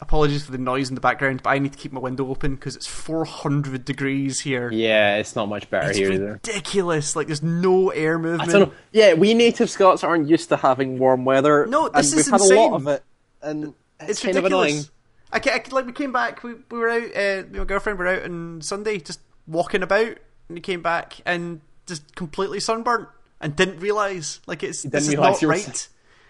apologies for the noise in the background, but I need to keep my window open because it's 400 degrees here. Yeah, it's not much better it's here either. ridiculous. Like there's no air movement. I don't know. Yeah, we native Scots aren't used to having warm weather. No, this and is we've had a lot of it, and it's, It's kind ridiculous. of annoying. I, I like we came back. We, we were out. Uh, my girlfriend were out on Sunday, just walking about, and we came back and just completely sunburnt and didn't realize like it's this is not right.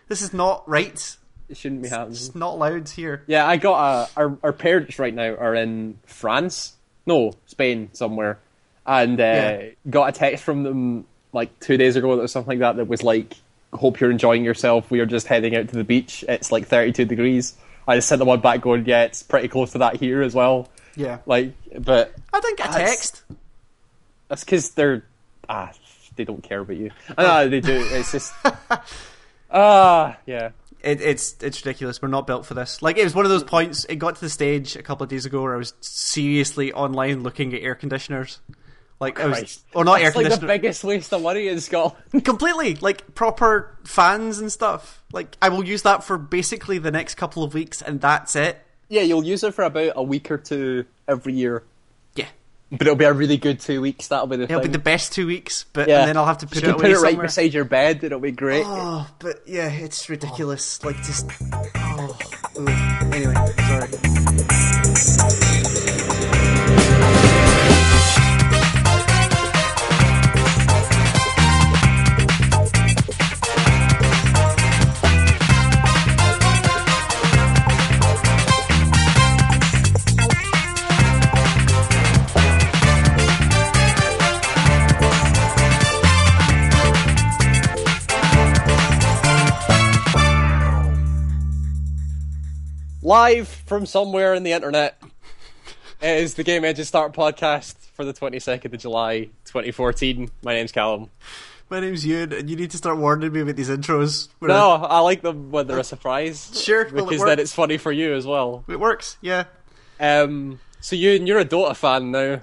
This is not right. It shouldn't be happening. It's not allowed here. Yeah, I got a. Our, our parents right now are in France, no, Spain somewhere, and uh, Yeah. got a text from them like two days ago or something like that that was like, "Hope you're enjoying yourself. We are just heading out to the beach. It's like 32 degrees." I just sent them one back going, "Yeah, it's pretty close to that here as well." Yeah, Like, but I didn't get a text. that's because they're ah, they don't care about you. I know they do. It's just ah, yeah. It, it's it's ridiculous. We're not built for this. Like it was one of those points. It got to the stage a couple of days ago where I was seriously online looking at air conditioners. Like I was, or not air That's like the biggest waste of money in Scotland. completely like proper fans and stuff. Like I will use that for basically the next couple of weeks, and that's it. Yeah, you'll use it for about a week or two every year. But it'll be a really good two weeks. That'll be the it'll thing. be the best two weeks, but yeah. and then I'll have to put you it can put it right somewhere. beside your bed. It'll be great. Oh, but yeah, it's ridiculous. Like just. Oh. Live from somewhere in the internet is the Game Engine Start podcast for the 22nd of July, 2014. My name's Callum. My name's Ewan, and you need to start warning me about these intros. No, I like them when they're a surprise. Sure, well, it because then it's funny for you as well. It works, yeah. Um, so you, you're a Dota fan now.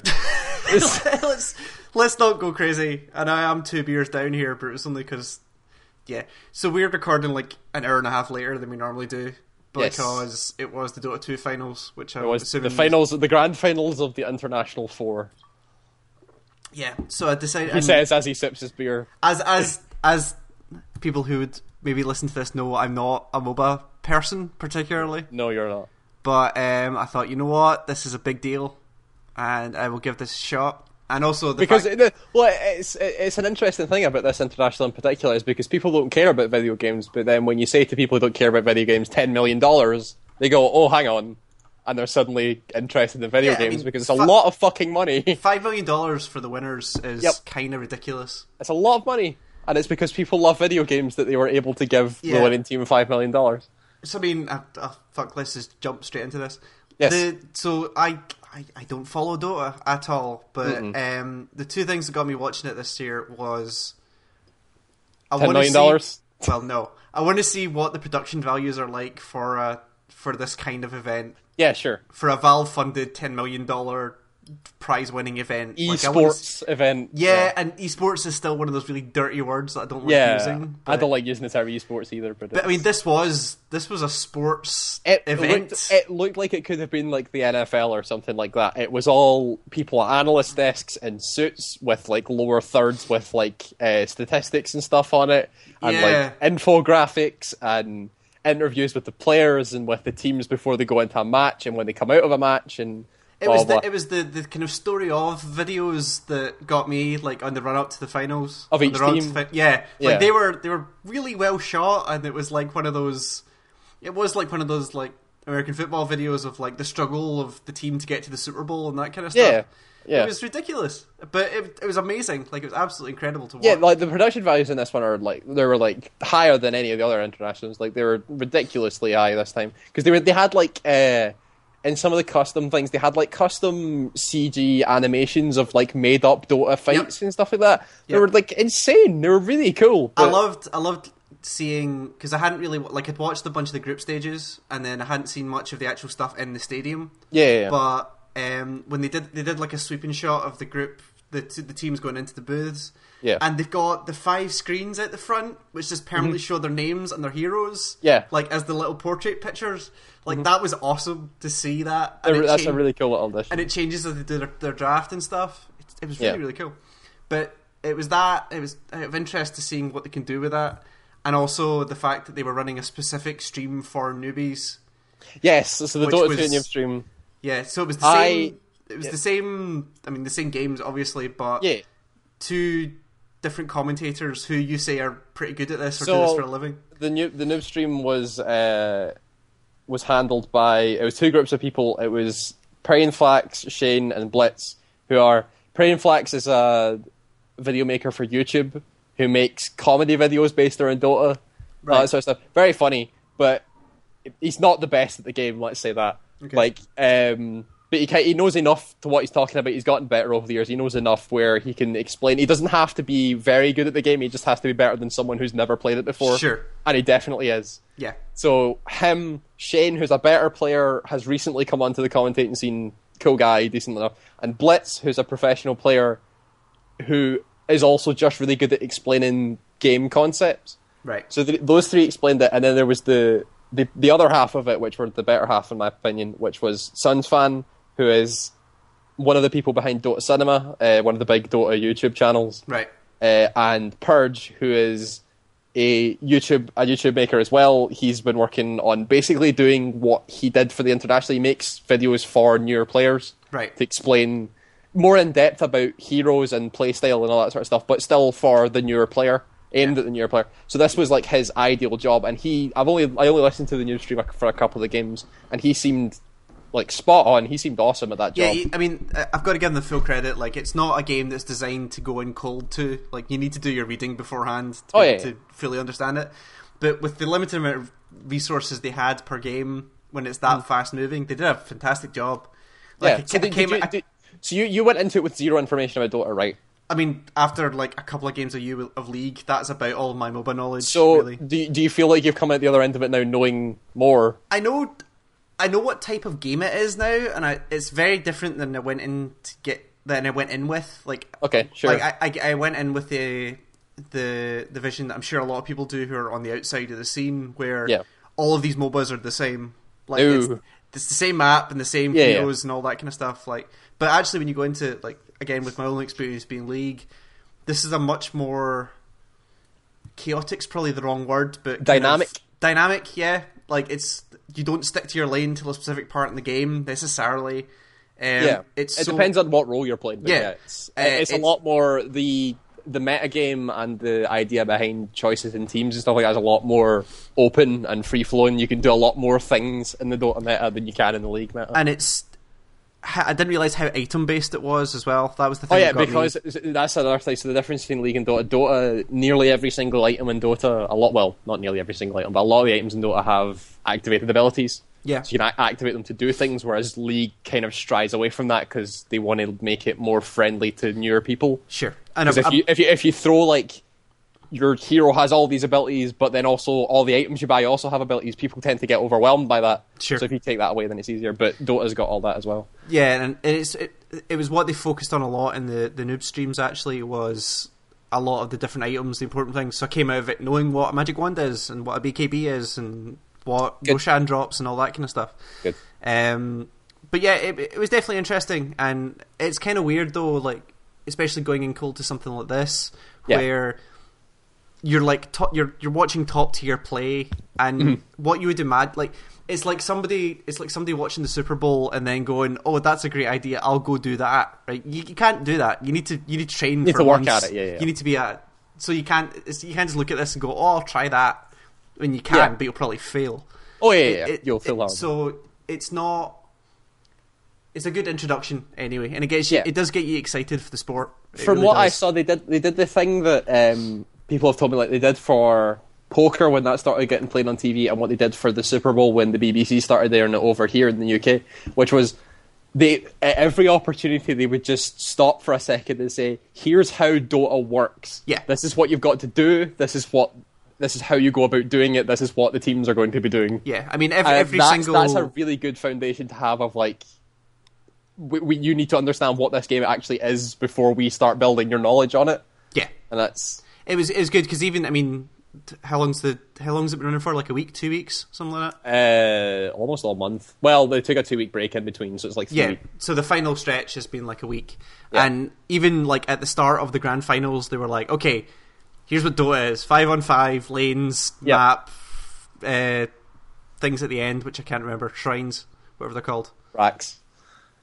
let's let's not go crazy. And I am two beers down here, but it's only because, yeah. So we're recording like an hour and a half later than we normally do Yes. because it was the Dota two finals, which I was assuming the finals, the grand finals of the International Four. Yeah. So I decided. He and says as he sips his beer. as as as people who would maybe listen to this know, I'm not a MOBA person particularly, No, you're not. but um, I thought, you know what, this is a big deal, and I will give this a shot. And also the because fact- well, it's it's an interesting thing about this international in particular is because people don't care about video games, but then when you say to people who don't care about video games, ten million dollars, they go, "Oh, hang on," and they're suddenly interested in video Yeah, I games mean, because it's a lot of fucking money. five million dollars for the winners is Yep. kind of ridiculous. it's a lot of money, and it's because people love video games that they were able to give Yeah. the winning team five million dollars. So I mean, uh, uh, fuck, let's just jump straight into this. Yes. The, so I, I I don't follow Dota at all, but um, the two things that got me watching it this year was I Ten million dollars. Well, no, I want to see what the production values are like for uh for this kind of event Yeah, sure. for a Valve funded ten million dollar prize winning event. Like, I wanna s- Esports event. yeah, and esports is still one of those really dirty words that I don't like yeah. using. I don't like using the term esports either, but, But I mean, this was this was a sports it event. Looked, it looked like it could have been like the NFL or something like that. It was all people at analyst desks in suits with like lower thirds with like uh, statistics and stuff on it, and Yeah. like infographics and interviews with the players and with the teams before they go into a match and when they come out of a match and. It was the it was the, the kind of story of videos that got me like on the run up to the finals Of each the run to team? fi- yeah, Yeah. like they were they were really well shot, and it was like one of those. It was like one of those like American football videos of like the struggle of the team to get to the Super Bowl and that kind of stuff. Yeah, yeah. It was ridiculous, but it, it was amazing. Like it was absolutely incredible to watch. Yeah, like the production values in this one are like they were like higher than any of the other internationals. Like they were ridiculously high this time because they were they had like uh in some of the custom things they had like custom CG animations of like made up Dota fights and stuff like that. They Yep. were like insane. They were really cool. I loved I loved seeing because I hadn't really like I'd watched a bunch of the group stages and then I hadn't seen much of the actual stuff in the stadium. Yeah, yeah. But um, when they did they did like a sweeping shot of the group the t- the teams going into the booths. Yeah. and they've got the five screens at the front, which just permanently show their names and their heroes. Mm-hmm. Yeah. Mm-hmm. like as the little portrait pictures. Like that was awesome to see that. And That's a really cool little addition. and it changes as they do their, their draft and stuff. It, it was really Yeah. really cool. But it was that it was of interest to seeing what they can do with that, and also the fact that they were running a specific stream for newbies. yes, so the Dota was- 2 new stream. Yeah, so it was the I- same. It was the same. I mean, the same games, obviously, but Yeah. two different commentators who you say are pretty good at this or do this for a living. the new the noob stream was uh, was handled by it was two groups of people. It was PyrionFlax, Shane, and Blitz, who are PyrionFlax is a video maker for YouTube who makes comedy videos based around Dota, Right. that sort of stuff. Very funny, but he's not the best at the game. Let's say that. Okay. Like, um, but he can, he knows enough to what he's talking about. He's gotten better over the years. He knows enough where he can explain. He doesn't have to be very good at the game. He just has to be better than someone who's never played it before. Sure. and he definitely is. Yeah, So him, Shane, who's a better player, has recently come onto the commentating scene. Cool guy, decent enough, and Blitz, who's a professional player, who is also just really good at explaining game concepts. right. So th- those three explained it, and then there was the, the the other half of it, which were the better half, in my opinion, which was Sunsfan, who is one of the people behind Dota Cinema, uh, one of the big Dota YouTube channels, Right. uh, and Purge, who is a YouTube a YouTube maker as well. He's been working on basically doing what he did for the international. He makes videos for newer players Right. to explain more in depth about heroes and playstyle and all that sort of stuff, but still for the newer player, aimed at the newer player. So this was like his ideal job, and he I've only I only listened to the new stream for a couple of the games, and he seemed like spot on. He seemed awesome at that Yeah, job. he- I mean, I- I've got to give him the full credit. Like, it's not a game that's designed to go in cold to. Like, you need to do your reading beforehand to, Oh, yeah, to yeah. fully understand it. But with the limited amount of resources they had per game, when it's that fast moving, they did a fantastic job. Like, Mm. yeah. it So, did, came, did you, did- so you you went into it with zero information about Dota, right? I mean, after like a couple of games of you of League, that's about all my MOBA knowledge. So really. do you, do you feel like you've come out the other end of it now, knowing more? I know, I know what type of game it is now, and I, it's very different than I went in to get than I went in with. Like, Okay, sure. like I, I, I went in with the the the vision that I'm sure a lot of people do who are on the outside of the scene, where Yeah. all of these MOBAs are the same. Like, it's, it's the same map and the same Yeah, yeah. heroes and all that kind of stuff. Like, but actually, when you go into like again with my own experience being League, this is a much more chaotic's probably the wrong word, but Dynamic? of- dynamic, yeah. Like it's you don't stick to your lane till a specific part in the game necessarily. Um, yeah, it's it so, depends on what role you're playing. But Yeah. yeah, it's, Uh, it's a lot more the the meta game and the idea behind choices in teams and stuff like that is a lot more open and free flowing. You can do a lot more things in the Dota meta than you can in the League meta. and it's. I didn't realize how item based it was as well. That was the oh, thing. Oh yeah, that got me. because that's another thing. So the difference between League and Dota, Dota, nearly every single item in Dota, a lot, well, not nearly every single item, but a lot of the items in Dota have activated abilities. Yeah. So you can activate them to do things, whereas League kind of strides away from that because they want to make it more friendly to newer people. sure. And Because I'm- if you if you if you throw like your hero has all these abilities, but then also all the items you buy also have abilities, people tend to get overwhelmed by that. Sure. So if you take that away, then it's easier. But Dota's got all that as well. Yeah, and it's it, it was what they focused on a lot in the the noob streams. Actually, was a lot of the different items, the important things. So I came out of it knowing what a magic wand is and what a BKB is and what Good. Roshan drops and all that kind of stuff. Good. Um, but yeah, it, it was definitely interesting, and it's kind of weird though, like especially going in cold to something like this, Yeah. where you're like top, you're you're watching top tier play, and Mm-hmm. what you would imagine, like it's like somebody, it's like somebody watching the Super Bowl and then going, "Oh, that's a great idea. I'll go do that." Right? You, you can't do that. You need to you need to train. You need for to work months. at it, yeah, yeah. You need to be at. So you can't you can't just look at this and go, "Oh, I'll try that." When you can, Yeah. but you'll probably fail. Oh yeah, yeah, It- yeah. it- you'll fail. it- So it's not. It's a good introduction anyway, and it gets you. Yeah. It does get you excited for the sport. From really what I saw, they did they did the thing that um, people have told me like they did for poker when that started getting played on TV, and what they did for the Super Bowl when the BBC started there and over here in the UK, which was they at every opportunity they would just stop for a second and say, "Here's how Dota works. Yeah. this is what you've got to do. This is what." This is how you go about doing it. This is what the teams are going to be doing. Yeah, I mean every, Uh, every that's, single. that's a really good foundation to have of like we, we, you need to understand what this game actually is before we start building your knowledge on it. Yeah, And that's it was it was good because even I mean, how long's the how long's it been running for? Like a week, two weeks, something like that. uh, almost all month. Well, they took a two week break in between, so it's like three Yeah. weeks. So the final stretch has been like a week, Yeah. and even like at the start of the grand finals, they were like, okay, here's what Dota is: five on five lanes, Yeah. map, uh, things at the end, which I can't remember, shrines, whatever they're called. racks.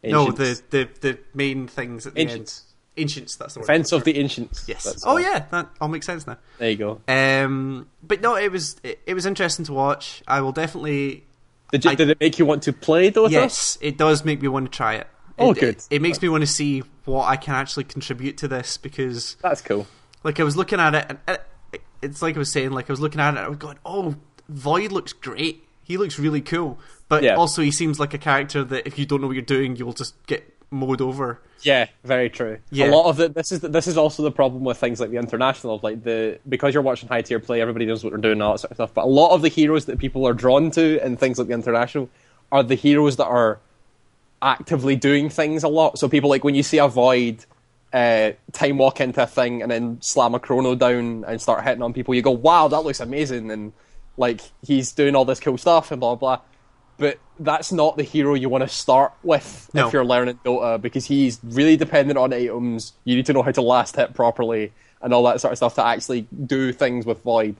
No, the, the the main things at the Ancients. end. Ancients, that's the word. Fence of the Ancients. Yes. That's oh yeah, that all makes sense now. There you go. Um, but no, it was it, it was interesting to watch. I will definitely. Did, you, I- did it make you want to play Dota? Yes, it does make me want to try it. Oh, It- good. It, it makes me want to see what I can actually contribute to this because, That's cool. like, I was looking at it, and it, it's like I was saying, like I was looking at it, and I was going, "Oh, Void looks great. He looks really cool." But Yeah. also, he seems like a character that if you don't know what you're doing, you'll just get mowed over. Yeah, very true. Yeah. A lot of the this is this is also the problem with things like the international, like the because you're watching high tier play, everybody knows what they're doing and all that sort of stuff. But a lot of the heroes that people are drawn to in things like the international are the heroes that are actively doing things a lot. So people like when you see a void uh, time walk into a thing and then slam a chrono down and start hitting on people, you go, "Wow, that looks amazing!" and like he's doing all this cool stuff and blah blah. But that's not the hero you want to start with No. if you're learning Dota because he's really dependent on items. You need to know how to last hit properly and all that sort of stuff to actually do things with Void.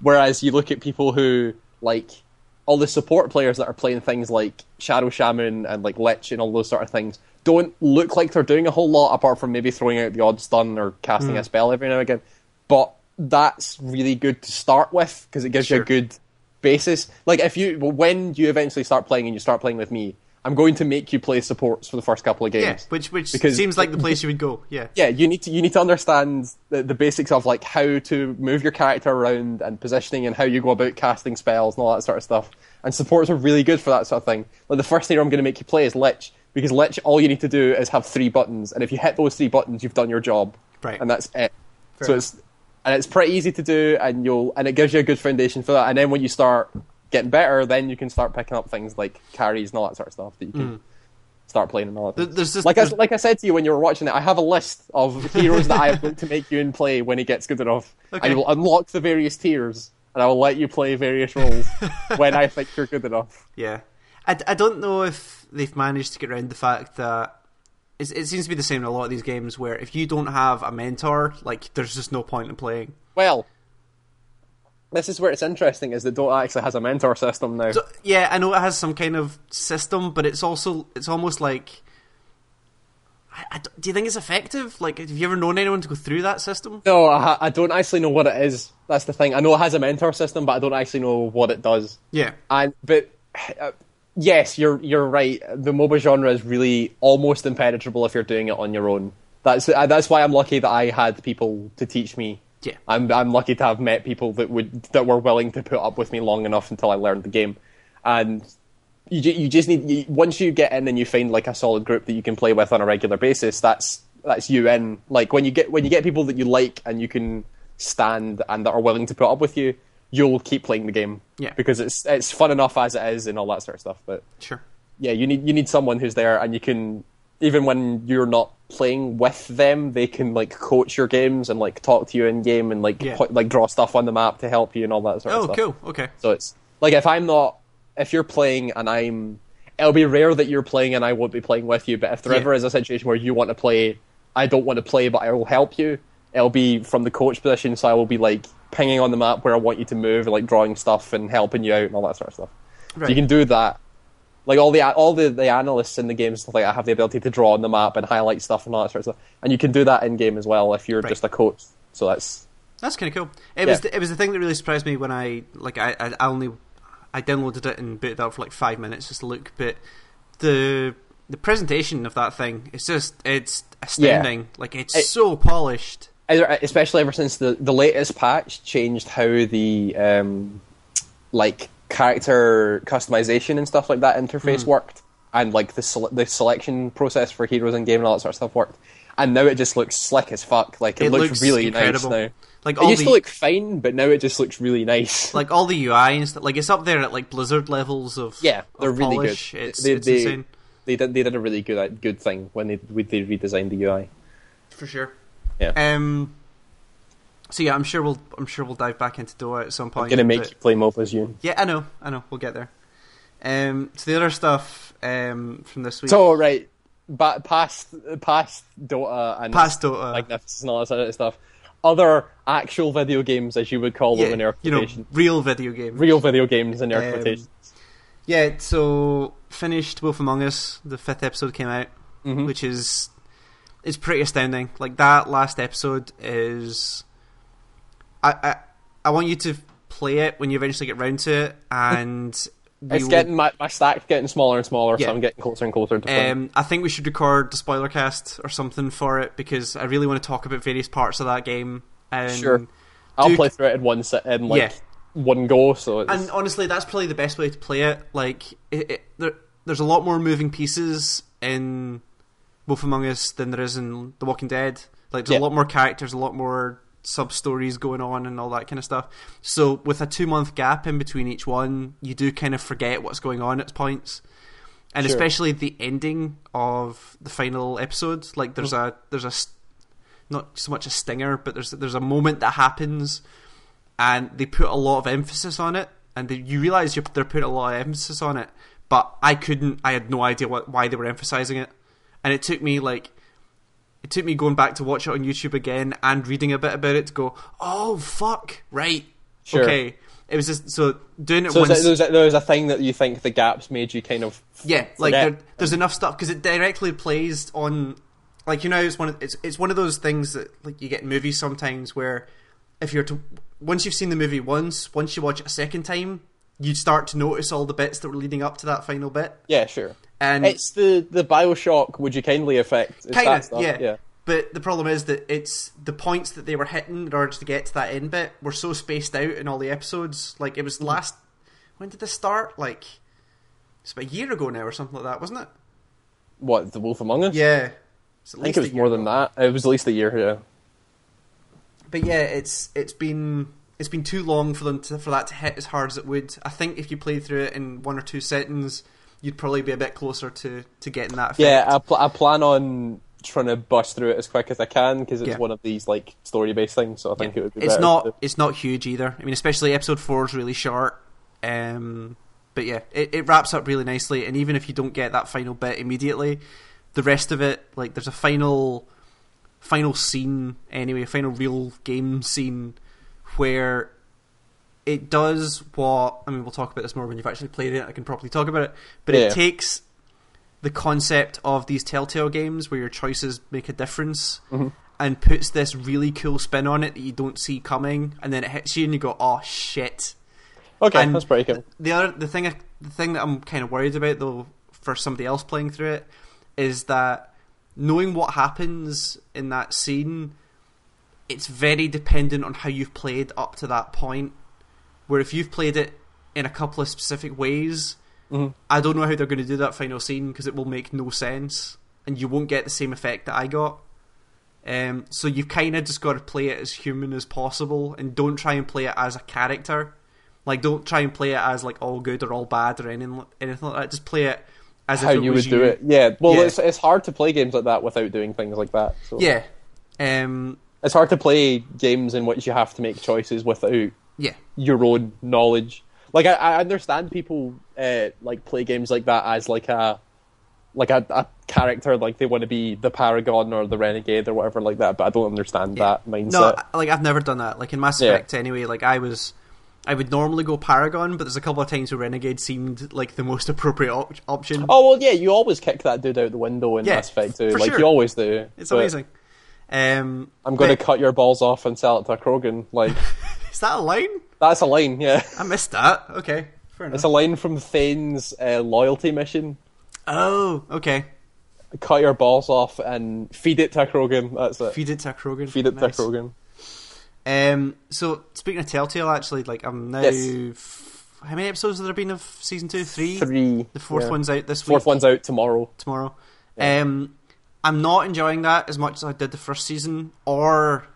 Whereas you look at people who like all the support players that are playing things like Shadow Shaman and like Lich and all those sort of things don't look like they're doing a whole lot apart from maybe throwing out the odd stun or casting hmm. a spell every now and again. But that's really good to start with because it gives you a good basis. Like if you when you eventually start playing and you start playing with me, I'm going to make you play supports for the first couple of games. Yeah, which which Because- seems like the place you would go. Yeah, yeah, you need to you need to understand the, the basics of like how to move your character around and positioning and how you go about casting spells and all that sort of stuff. And supports are really good for that sort of thing. Like the first thing I'm going to make you play is Lich because Lich, all you need to do is have three buttons, and if you hit those three buttons, you've done your job, Right. And that's it. Fair so enough. it's and it's pretty easy to do, and you'll and it gives you a good foundation for that. And then when you start getting better, then you can start picking up things like carries and all that sort of stuff that you can. Start playing and all that. Mm. There's just- like I, like I said to you when you were watching it, I have a list of heroes that I am going to make you in play when he gets good enough. Okay. I will unlock the various tiers, and I will let you play various roles when I think you're good enough. Yeah, I, I don't know if they've managed to get around the fact that it's, it seems to be the same in a lot of these games where if you don't have a mentor, like there's just no point in playing. Well, this is where it's interesting: is that Dota actually has a mentor system now. So, yeah, I know it has some kind of system, but it's also it's almost like. I, I don't- you think it's effective? Like, have you ever known anyone to go through that system? no, I, I don't actually know what it is. That's the thing. I know it has a mentor system, but I don't actually know what it does. Yeah, And but uh, yes, you're you're right. The MOBA genre is really almost impenetrable if you're doing it on your own. That's uh, that's why I'm lucky that I had people to teach me. Yeah. I'm I'm lucky to have met people that would that were willing to put up with me long enough until I learned the game, and you you just need you, once you get in and you find like a solid group that you can play with on a regular basis. That's that's you in. Like when you get when you get people that you like and you can stand and that are willing to put up with you, you'll keep playing the game. Yeah. because it's it's fun enough as it is and all that sort of stuff. But sure. yeah, you need you need someone who's there and you can even when you're not playing with them, they can like coach your games and like talk to you in game and like Yeah. put, like draw stuff on the map to help you and all that sort of oh, stuff. Oh, cool. Okay. So it's like if I'm not if you're playing and I'm it'll be rare that you're playing and I won't be playing with you, but if there Yeah. ever is a situation where you want to play, I don't want to play but I will help you, it'll be from the coach position, so I will be like pinging on the map where I want you to move and like drawing stuff and helping you out and all that sort of stuff. So you can do that. Like all the all the, the analysts in the game and stuff like I have the ability to draw on the map and highlight stuff and all that sort of stuff. And you can do that in game as well if you're Right. just a coach. So that's That's kind of cool. It was the, it was the thing that really surprised me when I like I, I only I downloaded it and booted it up for like five minutes just to look, but the the presentation of that thing it's just it's astounding. Like it's It- so polished. Uh, especially ever since the the latest patch changed how the um like character customization and stuff like that interface hmm. worked and like the sele- the selection process for heroes in game and all that sort of stuff worked and now it just looks slick as fuck like it, It looks, looks really incredible. nice now Like it all used the to look fine but now it just looks really nice like all the UI and stuff. Like it's up there at like Blizzard levels of yeah they're of really polish. good It's, they, it's they, insane. they did they did a really good uh, good thing when they they redesigned the UI. for sure. Yeah. Um. So yeah, I'm sure we'll I'm sure we'll dive back into Dota at some point. I'm Gonna make but- you play MOBAs, you. Yeah, I know, I know. We'll get there. Um. So the other stuff um from this week. So right, but past past Dota and past Dota. Magnificent and all that sort of stuff. Other actual video games, as you would call them in air you know, real video games. Real video games in air Um, quotations. Yeah, so finished Wolf Among Us. The fifth episode came out, Mhm. which is it's pretty astounding. Like that last episode is, I I, I want you to play it when you eventually get round to it, and It's will- getting my, my stack's getting smaller and smaller, Yeah. so I'm getting closer and closer to. Um, I think we should record the spoiler cast or something for it because I really want to talk about various parts of that game. And, Sure. I'll do- play through it in one sit in like Yeah. one go. So it's, And honestly, that's probably the best way to play it. Like, it, it, there, there's a lot more moving pieces in Wolf Among Us than there is in The Walking Dead. Like, there's Yeah. a lot more characters, a lot more sub stories going on, and all that kind of stuff. So, with a two month gap in between each one, you do kind of forget what's going on at points. And Sure. especially the ending of the final episode, like there's Mm. a there's a not so much a stinger, but there's there's a moment that happens and they put a lot of emphasis on it, and they, you realize you're, they're putting a lot of emphasis on it. But I couldn't, I had no idea what why they were emphasizing it, and it took me like, it took me going back to watch it on YouTube again and reading a bit about it to go, oh fuck, right, Sure. okay. It was just so doing it so once. there's, a, there's, a, a thing that you think the gaps made you kind of Yeah, like there, there's enough stuff because it directly plays on, like you know, it's one of it's it's one of those things that like you get in movies sometimes where if you're to once you've seen the movie once, once you watch it a second time, you start to notice all the bits that were leading up to that final bit, yeah, sure. And It's the the Bioshock. Would you kindly effect? It's kind of yeah. yeah. But the problem is that it's the points that they were hitting in order to get to that end bit were so spaced out in all the episodes. Like it was hmm. last. When did this start? Like it's about a year ago now or something like that, wasn't it? What the Wolf Among Us? Yeah. I think it was more ago. than that. It was at least a year. Yeah. but yeah, it's it's been it's been too long for them to, for that to hit as hard as it would. I think if you played through it in one or two settings, you'd probably be a bit closer to, to getting that effect. Yeah, I, pl- I plan on trying to bust through it as quick as I can because it's Yeah. one of these like story based things. So I think Yeah. it would be. It's not to- it's not huge either. I mean, especially episode four is really short. Um, but yeah, it, it wraps up really nicely. And even if you don't get that final bit immediately, the rest of it, like there's a final final scene anyway, a final real game scene where it does what I mean. We'll talk about this more when you've actually played it. I can properly talk about it. But Yeah. it takes the concept of these Telltale games where your choices make a difference Mhm. and puts this really cool spin on it that you don't see coming, and then it hits you and you go, "Oh shit!" Okay, and- that's pretty cool. The other the thing I- the thing that I'm kind of worried about though for somebody else playing through it is that knowing what happens in that scene, it's very dependent on how you've played up to that point. Where if you've played it in a couple of specific ways, Mhm. I don't know how they're going to do that final scene because it will make no sense, and you won't get the same effect that I got. Um, so you've kind of just got to play it as human as possible, and don't try and play it as a character. Like, don't try and play it as like all good or all bad or anything anything like that. Just play it as How you would do it? Yeah. Well, Yeah. it's it's hard to play games like that without doing things like that. So. Yeah, um, It's hard to play games in which you have to make choices without your own knowledge. Like I, I understand people uh, like play games like that as like a like a, a character, like they want to be the paragon or the renegade or whatever like that. But I don't understand yeah. that mindset. No, like I've never done that. Like in Mass Yeah. Anyway. Like I was, I would normally go Paragon, but there's a couple of times where Renegade seemed like the most appropriate op- option. Oh well, yeah, you always kick that dude out the window in Yeah, Mass Effect too. Like sure. you always do. it's But amazing. Um, I'm going to cut your balls off and sell it to a Krogan. Like Is that a line? that's a line. Yeah, I missed that. Okay, fair enough. it's a line from Thane's uh, loyalty mission. oh, okay. Cut your balls off and feed it to Krogan. That's it. Feed, it to Krogan. Feed it to. Krogan. Um, so speaking of Telltale, actually, like I'm now. Yes. F- how many episodes have there been of season two? Three. Three. The fourth yeah. one's out this week. Fourth one's out tomorrow. tomorrow. Yeah. Um, I'm not enjoying that as much as I did the first season or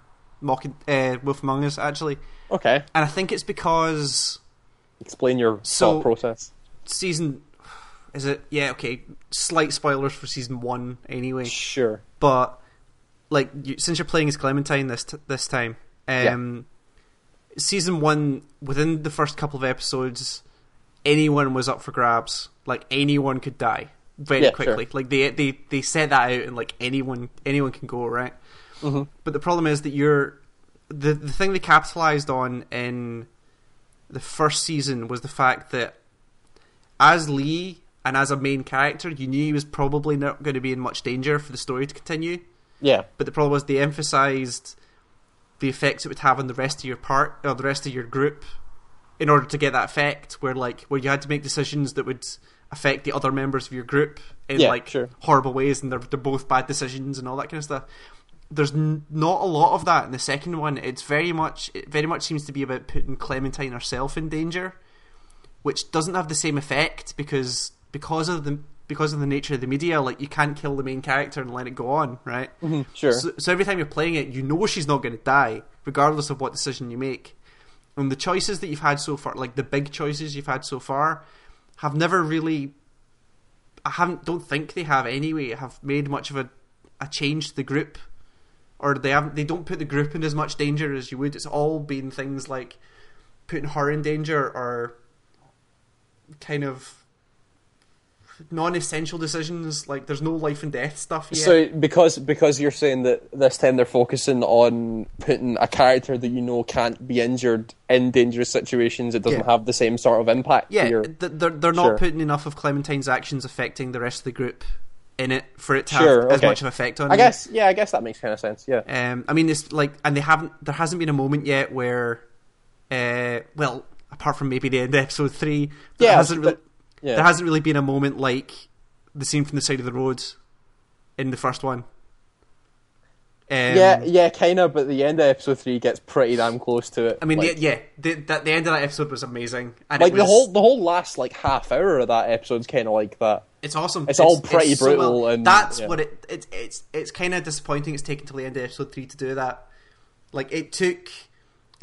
Mocking, uh, Wolf Among Us actually, Okay. and I think it's because Explain your So- thought process. season is it? Yeah, okay. Slight spoilers for season one, anyway. Sure. But like, you, since you're playing as Clementine this t- this time, um, season one within the first couple of episodes, anyone was up for grabs. Like anyone could die very Yeah, quickly. sure. Like they they they set that out, and like anyone anyone can go right. Mhm. But the problem is that you're the the thing they capitalized on in the first season was the fact that as Lee and as a main character, you knew he was probably not going to be in much danger for the story to continue. Yeah. But the problem was they emphasized the effects it would have on the rest of your part or the rest of your group in order to get that effect where like where you had to make decisions that would affect the other members of your group in Yeah, like sure. horrible ways and they're, they're both bad decisions and all that kind of stuff there's n- not a lot of that in the second one it's very much it very much seems to be about putting clementine herself in danger which doesn't have the same effect because because of the because of the nature of the media like you can't kill the main character and let it go on right Mhm, Sure. so, so every time you're playing it, you know she's not going to die, regardless of what decision you make. And the choices that you've had so far, like the big choices you've had so far, have never really. I haven't. Don't think they have anyway. Have made much of a a change to the group, or they haven't. They don't put the group in as much danger as you would. It's all been things like putting her in danger or kind of non-essential decisions. Like there's no life and death stuff yet. So because because you're saying that this time they're focusing on putting a character that you know can't be injured in dangerous situations, it doesn't Yeah. have the same sort of impact. Yeah, your- they're they're not Sure. putting enough of Clementine's actions affecting the rest of the group in it for it to Sure, have as much of an effect on. I you. guess yeah, I guess that makes kind of sense. Yeah. Um, I mean, it's like, and they haven't. There hasn't been a moment yet where, uh, well, apart from maybe the end of episode three, there hasn't really, yeah. there hasn't really been a moment like the scene from the side of the road in the first one. Um, yeah, yeah, kind of. But the end of episode three gets pretty damn close to it. I mean, like, the, yeah, the, the, the end of that episode was amazing, and like it the whole the whole last like half hour of that episode's kind of like that. It's awesome. It's all pretty so brutal and- that's yeah. what it. It's it's it's kind of disappointing. It's taken till the end of episode three to do that. Like it took,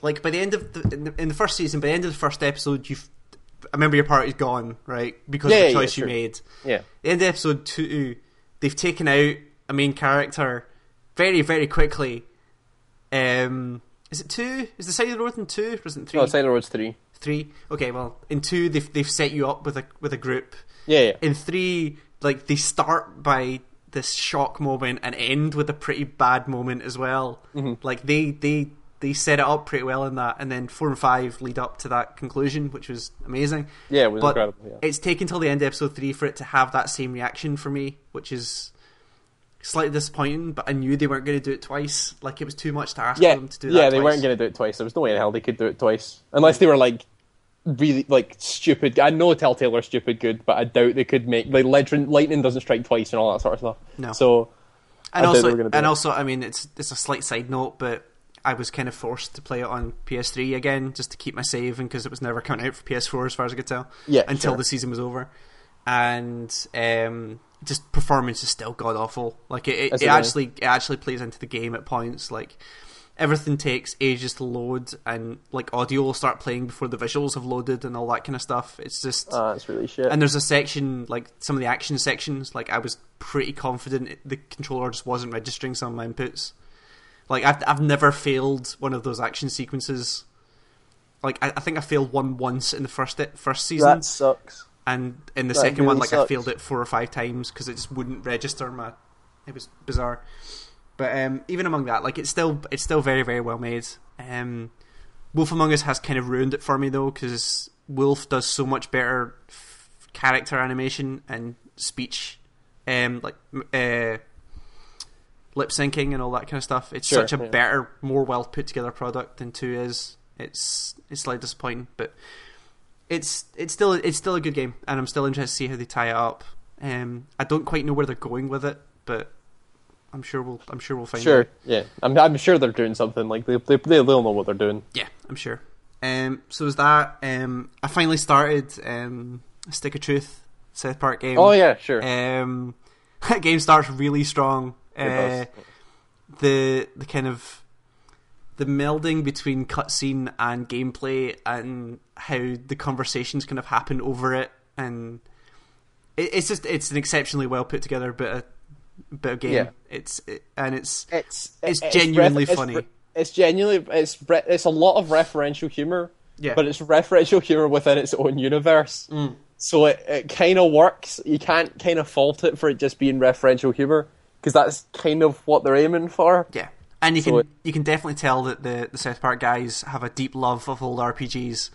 like by the end of the in the, in the first season, by the end of the first episode, you've. I remember your party's gone right because Yeah, of the choice sure. you made. Yeah, The end of episode two, they've taken out a main character very very quickly. Um, is it two? Is the side of the road in two? Or is it three? no, the Road's three. three. Okay, well, in two they've they've set you up with a with a group Yeah, yeah. in three, like they start by this shock moment and end with a pretty bad moment as well. Mm-hmm. Like they they they set it up pretty well in that, and then four and five lead up to that conclusion, which was amazing. Yeah, it was but incredible, yeah. it's taken till the end of episode three for it to have that same reaction for me, which is slightly disappointing. But I knew they weren't going to do it twice. Like it was too much to ask yeah, them to do that. yeah, they twice. weren't going to do it twice. There was no way in hell they could do it twice, unless they were like really like stupid. I know Telltale are stupid good, but I doubt they could make like lightning, lightning doesn't strike twice and all that sort of stuff. No. So and I also, they were gonna and it. also, I mean, it's it's a slight side note, but I was kind of forced to play it on PS3 again just to keep my save, and because it was never coming out for PS4 as far as I could tell. Yeah, until sure. the season was over, and um, just performance is still god awful. Like it, it, it actually it actually plays into the game at points. Like everything takes ages to load, and like audio will start playing before the visuals have loaded, and all that kind of stuff. It's just uh, it's really shit. and there's a section like some of the action sections. Like I was pretty confident the controller just wasn't registering some of my inputs. Like I've I've never failed one of those action sequences. Like I, I think I failed one once in the first first season, that sucks. And in the that second one, really like I failed it four or five times because it just wouldn't register my. It was bizarre, but um, even among that, like it's still it's still very very well made. Um, Wolf Among Us has kind of ruined it for me though because Wolf does so much better f- character animation and speech, um, like uh, lip syncing and all that kind of stuff. It's Sure, such a yeah. better, more well put together product than two is. It's it's slightly disappointing, but it's it's still it's still a good game, and I'm still interested to see how they tie it up. Um, I don't quite know where they're going with it, but I'm sure we'll I'm sure we'll find Sure, out. yeah. I'm I'm sure they're doing something like they they they'll know what they're doing. Yeah, I'm sure. Um, so is that um, I finally started um, Stick of Truth South Park game. Oh yeah, sure. Um, that game starts really strong. Uh, the the kind of the melding between cutscene and gameplay and how the conversations kind of happen over it and it, it's just it's an exceptionally well put together bit of bit of game. Yeah. It's it, and it's It's It's genuinely ref- funny. It's, it's genuinely it's re- it's a lot of referential humor. Yeah. But it's referential humor within its own universe. Mm. So it, it kind of works. You can't kind of fault it for it just being referential humor because that's kind of what they're aiming for. yeah, and you So can it- you can definitely tell that the the South Park guys have a deep love of old RPGs.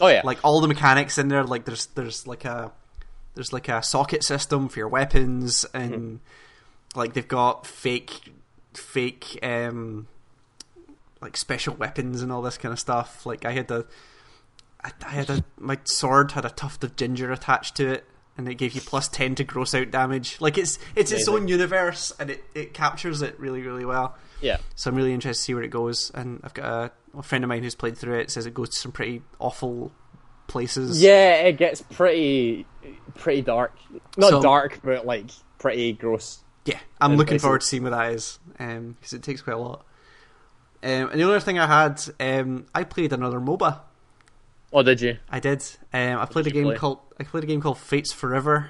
Oh yeah. Like all the mechanics in there, like there's there's like a there's like a socket system for your weapons, and Mm-hmm. like they've got fake fake um like special weapons and all this kind of stuff. Like I had the I, I had a my sword had a tuft of ginger attached to it, and it gave you plus ten to gross out damage. Like it's it's its own universe, and it, it captures it really really well. Yeah. So I'm really interested to see where it goes. And I've got a, a friend of mine who's played through it says it goes to some pretty awful places. Yeah, it gets pretty pretty dark. Not So- dark, but like pretty gross. Yeah, I'm looking places. forward to seeing what that is because it takes quite a lot. Um, and the other thing I had, um, I played another MOBA. Oh, did you? I did. Um, I played a did you game play? called I played a game called Fates Forever.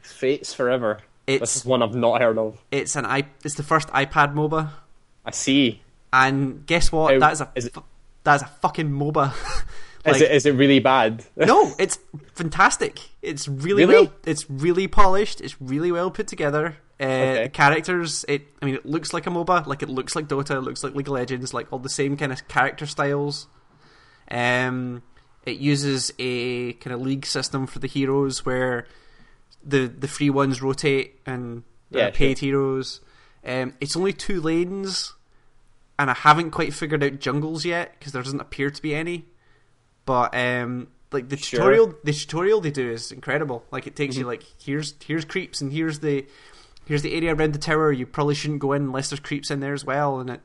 Fates Forever. This It's is one I've not heard of. it's an i it's the first iPad MOBA, I see. and guess what? How- that's a is it- that's a fucking MOBA. Is it is it really bad? no, it's fantastic. It's really, Really? well. It's really polished. It's really well put together. Uh, Okay. The characters. It. I mean, it looks like a MOBA. Like it looks like Dota. It looks like League of Legends. Like all the same kind of character styles. Um, it uses a kind of league system for the heroes where the the free ones rotate and Yeah, paid heroes. Um, it's only two lanes, and I haven't quite figured out jungles yet because there doesn't appear to be any. But um, like the Sure. tutorial, the tutorial they do is incredible. Like it takes you Mm-hmm. like here's here's creeps and here's the here's the area around the tower. You probably shouldn't go in unless there's creeps in there as well. And it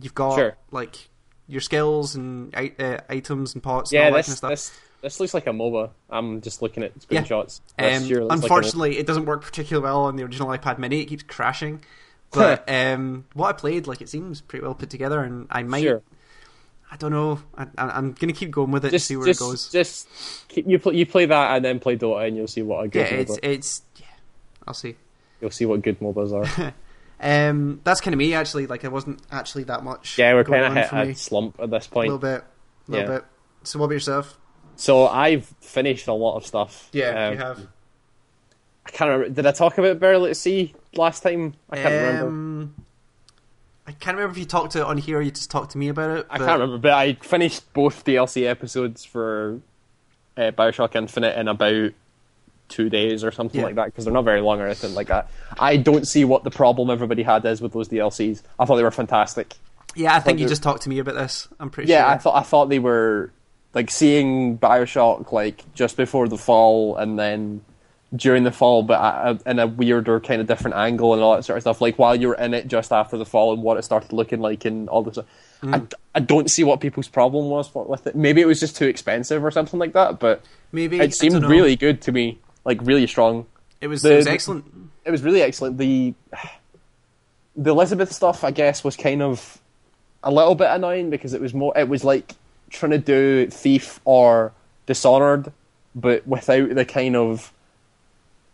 you've got Sure. like your skills and uh, items and pots. yeah, and all that this kind of stuff. This looks like a MOBA. I'm just looking at screenshots. This Um, looks like unfortunately, it doesn't work particularly well on the original iPad Mini. It keeps crashing. But um, what I played, like, it seems pretty well put together, and I might. Sure. I don't know. I, I, I'm going to keep going with it just to see where just it goes. just you play you play that and then play Dota and you'll see what a yeah, good it's MOBA. it's. Yeah, I'll see. You'll see what good MOBAs are. Um, that's kind of me actually. Like, I wasn't actually that much. yeah, we're kind of hit a me. slump at this point. a little bit, a little Yeah. bit. So, what about yourself? So I've finished a lot of stuff. Yeah, Um, you have. I can't remember. Did I talk about Burial at Sea last time? I can't remember. Um, I can't remember if you talked to it on here or you just talked to me about it. I can't remember, but I finished both DLC episodes for uh, Bioshock Infinite in about two days or something Yeah. like that because they're not very long or anything like that. I don't see what the problem everybody had is with those DLCs. I thought they were fantastic. Yeah, I think you just talked to me about this. I'm pretty Yeah, sure. Yeah, I thought I thought they were like seeing Bioshock like just before the fall and then during the fall, but at a, in a weirder kind of different angle and all that sort of stuff. Like while you're in it just after the fall and what it started looking like and all this. stuff. Mm. I, I don't see what people's problem was with it. Maybe it was just too expensive or something like that, but Maybe it seemed really good to me, like really strong. It was, the- it was excellent. It was really excellent. The the Elizabeth stuff, I guess, was kind of a little bit annoying because it was more. It was like trying to do Thief or Dishonored, but without the kind of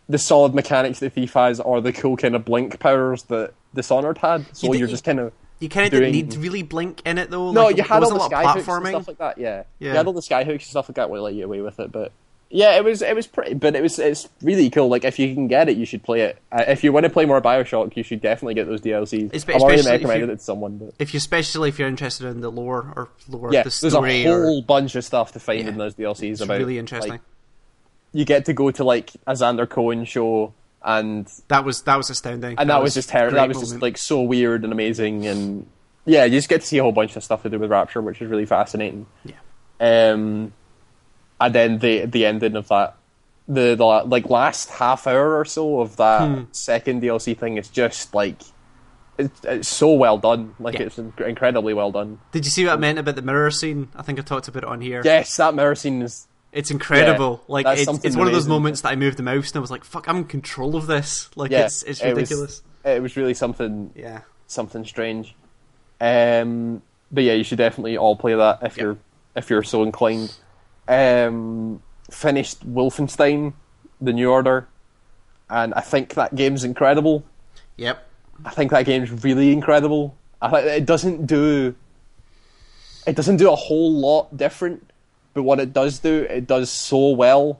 the solid mechanics that Thief has or the cool kind of blink powers that Dishonored had. So You are just kind of You kind of doing- didn't need to really blink in it though. no, like, you had all the sky hooks and stuff like that. Yeah, Yeah. you had all the sky hooks and stuff like that. Would let you away with it, but yeah, it was it was pretty. But it was it's really cool. Like if you can get it, you should play it. Uh, if you want to play more Bioshock, you should definitely get those DLCs. I've already recommended you- it to someone, but If you, especially if you're interested in the lore or lore, yeah, the story there's a whole or, bunch of stuff to find Yeah. in those DLCs it's about. really interesting. like, you get to go to like a Sander Cohen show, and that was that was astounding, and that, was, just terrible. That was just like so weird and amazing, and yeah, you just get to see a whole bunch of stuff to do with Rapture, which is really fascinating. yeah. Um, and then the the ending of that, the, the like last half hour or so of that Hmm. second DLC thing is just like it's, it's so well done. Like Yeah. it's in- incredibly well done. Did you see what I meant about the mirror scene? I think I talked about it on here. Yes, that mirror scene is It's incredible. Yeah, like it's, it's one of those moments that I moved the mouse and I was like, "Fuck, I'm in control of this." Like yeah, it's it's it was- ridiculous. It was, really something yeah. something strange. Um, but yeah, you should definitely all play that if Yeah. you're if you're so inclined. Um, finished Wolfenstein, the New Order. and I think that game's incredible. Yep. I think that game's really incredible. I think it doesn't do it doesn't do a whole lot different, but what it does do, it does so well.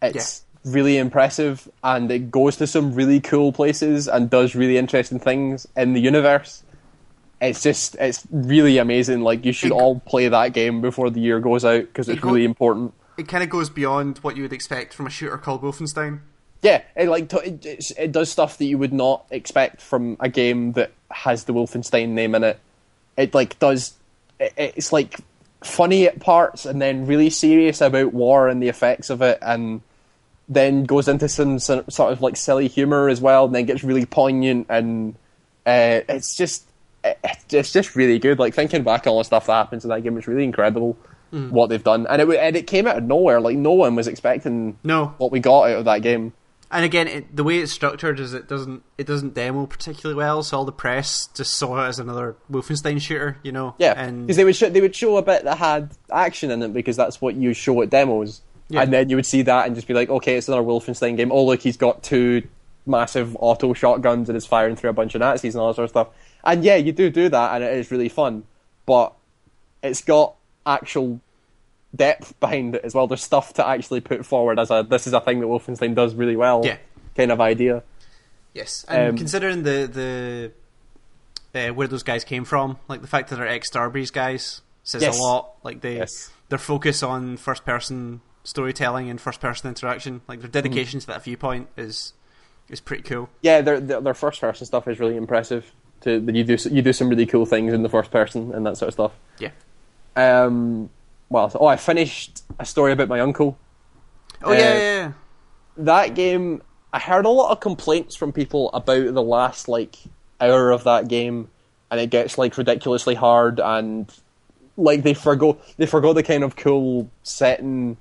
It's really impressive, and it goes to some really cool places and does really interesting things in the universe. It's just it's really amazing. Like you should It- all play that game before the year goes out because it's go- really important. It kind of goes beyond what you would expect from a shooter called Wolfenstein. Yeah, it like t- it, it's- it does stuff that you would not expect from a game that has the Wolfenstein name in it. It like does it, it's like funny at parts and then really serious about war and the effects of it, and then goes into some, sort of like silly humor as well, and then gets really poignant and uh, it's just it, it's just really good. Like thinking back on all the stuff that happens in that game, it's really incredible mm. what they've done, and it and it came out of nowhere. Like no one was expecting No. what we got out of that game. And again, it, the way it's structured is it doesn't it doesn't demo particularly well, so all the press just saw it as another Wolfenstein shooter, you know. Yeah, and because they would show, they would show a bit that had action in it because that's what you show at demos, Yeah. and then you would see that and just be like, okay, it's another Wolfenstein game. Oh look, he's got two massive auto shotguns and is firing through a bunch of Nazis and all that sort of stuff. And yeah, you do do that, and it is really fun, but it's got actual depth behind it as well. There's stuff to actually put forward as a this is a thing that Wolfenstein does really well. Yeah. kind of idea. yes, and um, considering the the uh, where those guys came from, like the fact that they're ex Starbreeze guys says Yes. a lot. Like they Yes. their focus on first person storytelling and first person interaction, like their dedication Mm-hmm. to that viewpoint is is pretty cool. yeah, their their, their first person stuff is really impressive. To you do you do some really cool things in the first person and that sort of stuff. Yeah. Um, well, oh, I finished a story about my uncle. Oh Uh, yeah, yeah, yeah. That game, I heard a lot of complaints from people about the last like hour of that game, and it gets like ridiculously hard and like they forgo they forgo the kind of cool setting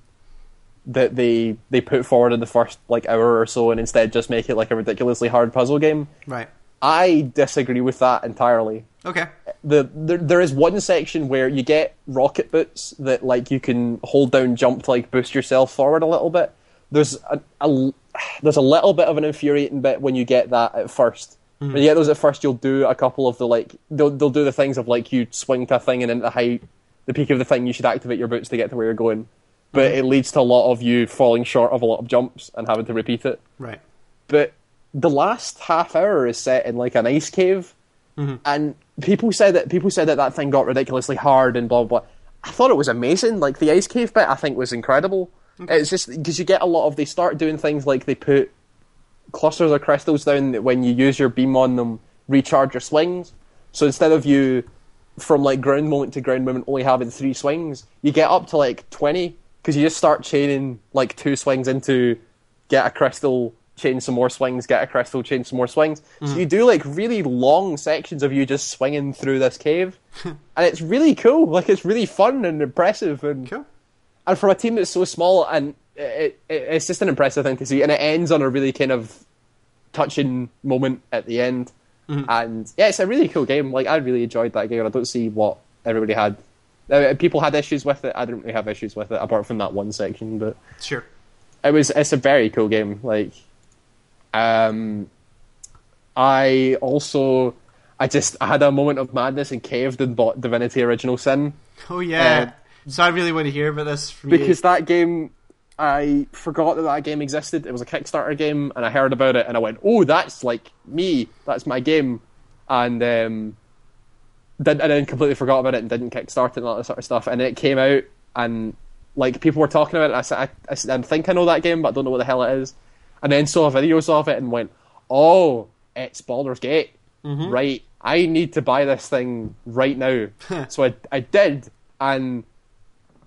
that they they put forward in the first like hour or so, and instead just make it like a ridiculously hard puzzle game. Right. I disagree with that entirely. Okay. The there, there is one section where you get rocket boots that like you can hold down jump to like boost yourself forward a little bit. There's a, a there's a little bit of an infuriating bit when you get that at 1st When you get those at first, you'll do a couple of the like they'll they'll do the things of like you swing to a thing and into the height, the peak of the thing. You should activate your boots to get to where you're going, but mm-hmm. it leads to a lot of you falling short of a lot of jumps and having to repeat it Right. but the last half hour is set in like an ice cave, mm-hmm. and people said that people said that that thing got ridiculously hard and blah blah. blah. I thought it was amazing. Like the ice cave bit, I think was incredible. It's just because you get a lot of they start doing things like they put clusters of crystals down that when you use your beam on them, recharge your swings. So instead of you from like ground moment to ground moment only having three swings, you get up to like twenty because you just start chaining like two swings into get a crystal, change some more swings, get a crystal, change some more swings. So you do like really long sections of you just swinging through this cave, and it's really cool. Like it's really fun and impressive, and Cool. and for a team that's so small, and it, it, it's just an impressive thing to see. And it ends on a really kind of touching moment at the end. And yeah, it's a really cool game. Like I really enjoyed that game. and I don't see what everybody had. Uh, people had issues with it. I didn't really have issues with it apart from that one section, but Sure. it was it's a very cool game. Like, um, I also I just I had a moment of madness and caved and bought Divinity Original Sin Oh yeah. so I really want to hear about this from because you. that game I forgot that that game existed. It was a Kickstarter game, and I heard about it, and I went, "Oh, that's like me. That's my game," and um, did, and then completely forgot about it and didn't Kickstart it and all that sort of stuff. And then it came out, and like people were talking about it. And I said, I, I, said, I think I know that game, but I don't know what the hell it is. And then saw videos of it and went, "Oh, it's Baldur's Gate, mm-hmm. right? I need to buy this thing right now." so I, I did, and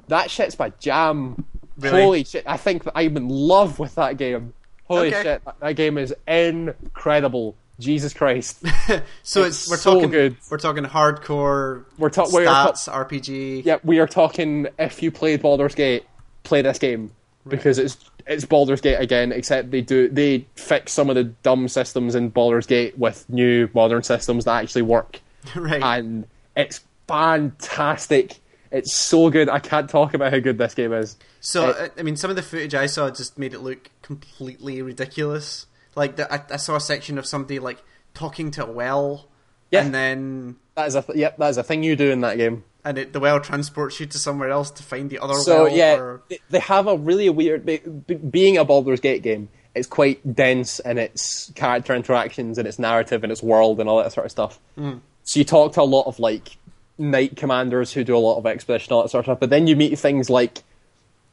that shit's my jam. Really? Holy shit! I think that I'm in love with that game. Holy Okay. shit! That, game is incredible. Jesus Christ! So it's it's, we're so talking good. we're talking hardcore We're ta- we are ta- stats RPG. yeah, we are talking. If you played Baldur's Gate, play this game because it's it's Baldur's Gate again. Except they do they fix some of the dumb systems in Baldur's Gate with new modern systems that actually work, right. and it's fantastic. It's so good. I can't talk about how good this game is. So Uh, I- I mean, some of the footage I saw just made it look completely ridiculous. Like the, I, I saw a section of somebody like talking to a well, Yeah. and then That is a th- yep. That is a thing you do in that game. And it, the well transports you to somewhere else to find the other So well. yeah, or- they- have a really weird. be- be- Being a Baldur's Gate game, it's quite dense in its character interactions and its narrative and its world and all that sort of stuff. Hmm. So you talk to a lot of like knight commanders who do a lot of exposition, all that sort of stuff. But then you meet things like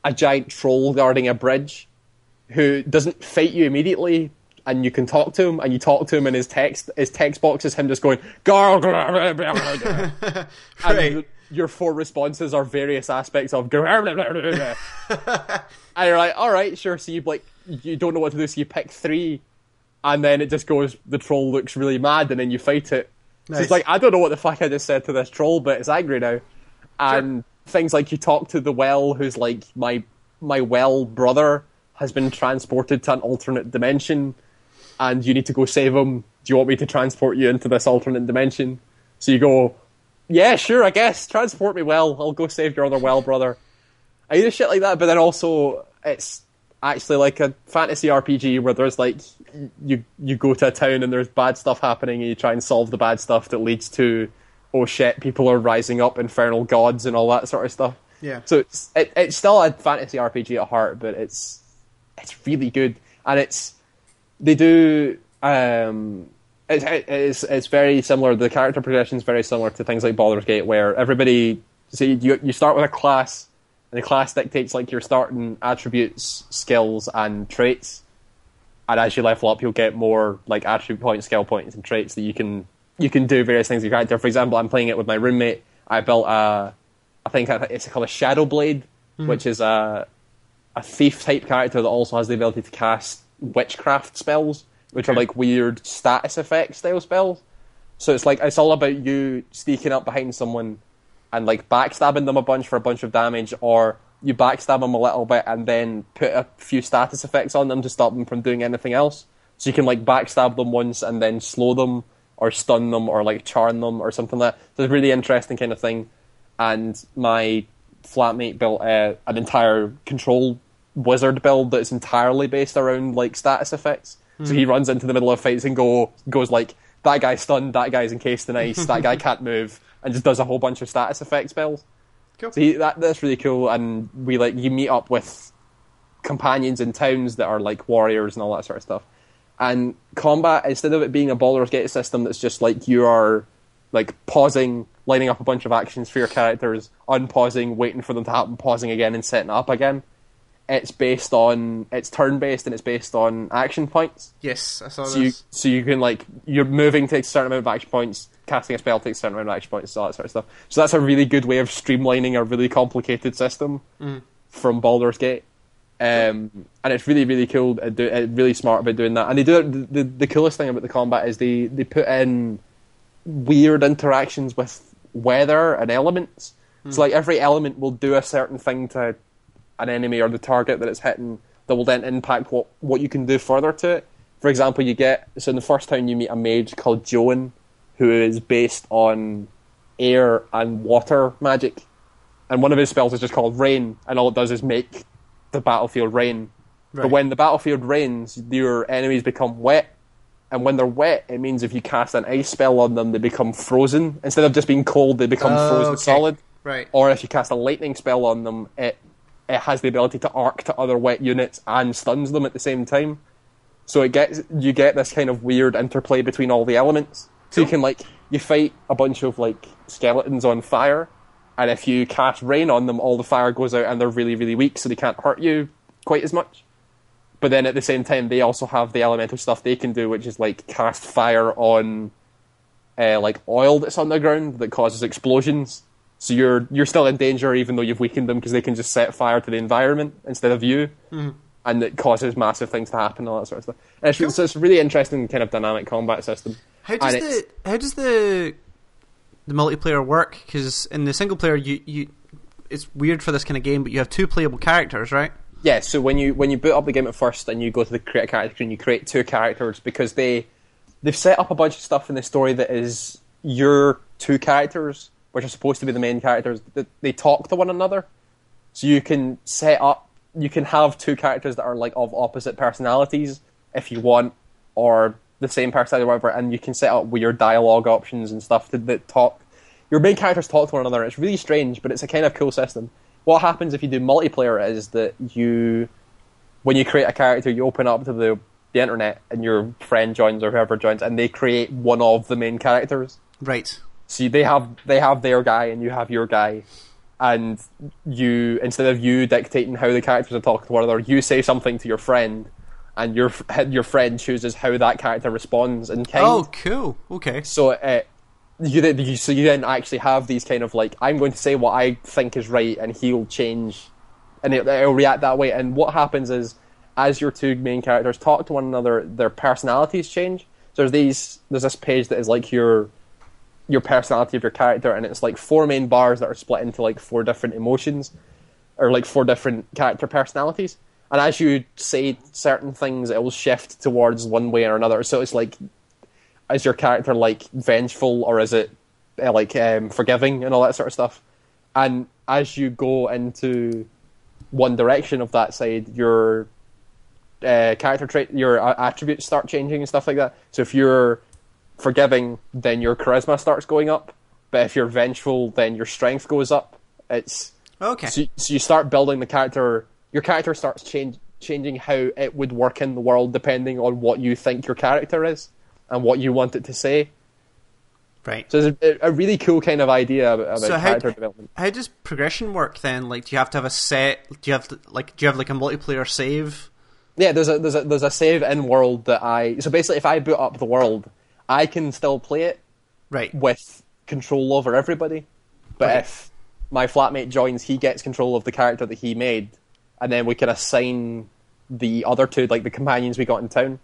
a giant troll guarding a bridge who doesn't fight you immediately. And you can talk to him, and you talk to him, and his text, his text box is him just going. Right. and your four responses are various aspects of and you're like all right sure so you like you don't know what to do so you pick three and then it just goes the troll looks really mad and then you fight it. So it's like i don't know what the fuck i just said to this troll but it's angry now. And things like you talk to the well who's like my my well brother has been transported to an alternate dimension and you need to go save him. Do you want me to transport you into this alternate dimension? So you go yeah, sure, I guess. Transport me well. I'll go save your other well brother. I do shit like that, but then also it's actually like a fantasy RPG where there's like you you go to a town and there's bad stuff happening and you try and solve the bad stuff that leads to oh shit, people are rising up, infernal gods and all that sort of stuff. Yeah. So it's it, it's still a fantasy RPG at heart, but it's it's really good and it's they do um it, it, it's it's very similar. The character progression is very similar to things like Baldur's Gate where everybody so you you start with a class and the class dictates like your starting attributes skills and traits. And as you level up you'll get more like attribute points skill points and traits that you can you can do various things with your character. For example I'm playing it with my roommate. I built a I think it's called a Shadow Blade hmm. which is a a thief type character that also has the ability to cast witchcraft spells, which are like weird status effect style spells. So it's like it's all about you sneaking up behind someone and like backstabbing them a bunch for a bunch of damage, or you backstab them a little bit and then put a few status effects on them to stop them from doing anything else. So you can like backstab them once and then slow them or stun them or like charm them or something like that. So it's a really interesting kind of thing. And my flatmate built uh, an entire control wizard build that's entirely based around like status effects. So he runs into the middle of fights and go goes like that guy's stunned, that guy's encased in ice, that guy can't move, and just does a whole bunch of status effect spells. Cool. So he, that that's really cool, and we like you meet up with companions in towns that are like warriors and all that sort of stuff. And combat, instead of it being a Baldur's Gate system that's just like you are like pausing, lining up a bunch of actions for your characters, unpausing, waiting for them to happen, pausing again, and setting up again. It's based on it's turn based and it's based on action points. Yes, I saw So you this. so you can like you're moving takes a certain amount of action points, casting a spell takes a certain amount of action points, all that sort of stuff. So that's a really good way of streamlining a really complicated system from Baldur's Gate. Um, and it's really really cool, at do, really smart about doing that. And they do it, the, the the coolest thing about the combat is they they put in weird interactions with weather and elements. So like every element will do a certain thing to an enemy or the target that it's hitting that will then impact what, what you can do further to it. For example, you get so in the first town you meet a mage called Jahan, who is based on air and water magic, and one of his spells is just called rain, and all it does is make the battlefield rain. But when the battlefield rains, your enemies become wet, and when they're wet, it means if you cast an ice spell on them, they become frozen. Instead of just being cold, they become Oh, frozen okay. solid Right. or if you cast a lightning spell on them, it it has the ability to arc to other wet units and stuns them at the same time. So it gets you get this kind of weird interplay between all the elements. So you can like you fight a bunch of like skeletons on fire, and if you cast rain on them, all the fire goes out and they're really really weak, so they can't hurt you quite as much. But then at the same time, they also have the elemental stuff they can do, which is like cast fire on uh, like oil that's on the ground that causes explosions. So you're you're still in danger even though you've weakened them because they can just set fire to the environment instead of you, mm-hmm. and it causes massive things to happen and all that sort of stuff. And it's, so it's a really interesting kind of dynamic combat system. How does And the how does the the multiplayer work? Because in the single player, you you it's weird for this kind of game, but you have two playable characters, right? Yeah, so when you when you boot up the game at first and you go to the create a character and you create two characters because they they've set up a bunch of stuff in the story that is your two characters, which are supposed to be the main characters, they talk to one another. So you can set up you can have two characters that are like of opposite personalities if you want, or the same personality or whatever, and you can set up weird dialogue options and stuff to, that talk. Your main characters talk to one another. It's really strange, but it's a kind of cool system. What happens if you do multiplayer is that you, when you create a character, you open up to the the internet, and your friend joins or whoever joins, and they create one of the main characters. Right. So they have they have their guy and you have your guy, and you instead of you dictating how the characters are talking to one another, you say something to your friend, and your your friend chooses how that character responds in kind. Oh, cool. Okay. So uh, you, you so you then actually have these kind of like I'm going to say what I think is right, and he'll change, and it, it'll react that way. And what happens is, as your two main characters talk to one another, their personalities change. So there's these there's this page that is like your your personality of your character, and it's like four main bars that are split into like four different emotions, or like four different character personalities. And as you say certain things, it will shift towards one way or another. So it's like is your character like vengeful or is it uh, like um, forgiving and all that sort of stuff? And as you go into one direction of that side, your uh, character trait, your attributes start changing and stuff like that. So if you're forgiving, then your charisma starts going up. But if you're vengeful, then your strength goes up. It's Okay. so, so you start building the character. Your character starts change, changing how it would work in the world depending on what you think your character is and what you want it to say. right. So it's a, a really cool kind of idea about, So how- character development. How does progression work then? Like, do you have to have a set? Do you have to, like? Do you have like a multiplayer save? Yeah, there's a there's a there's a save in world that I so basically if I boot up the world, I can still play it Right. with control over everybody. But Okay. if my flatmate joins, he gets control of the character that he made, and then we can assign the other two, like the companions we got in town.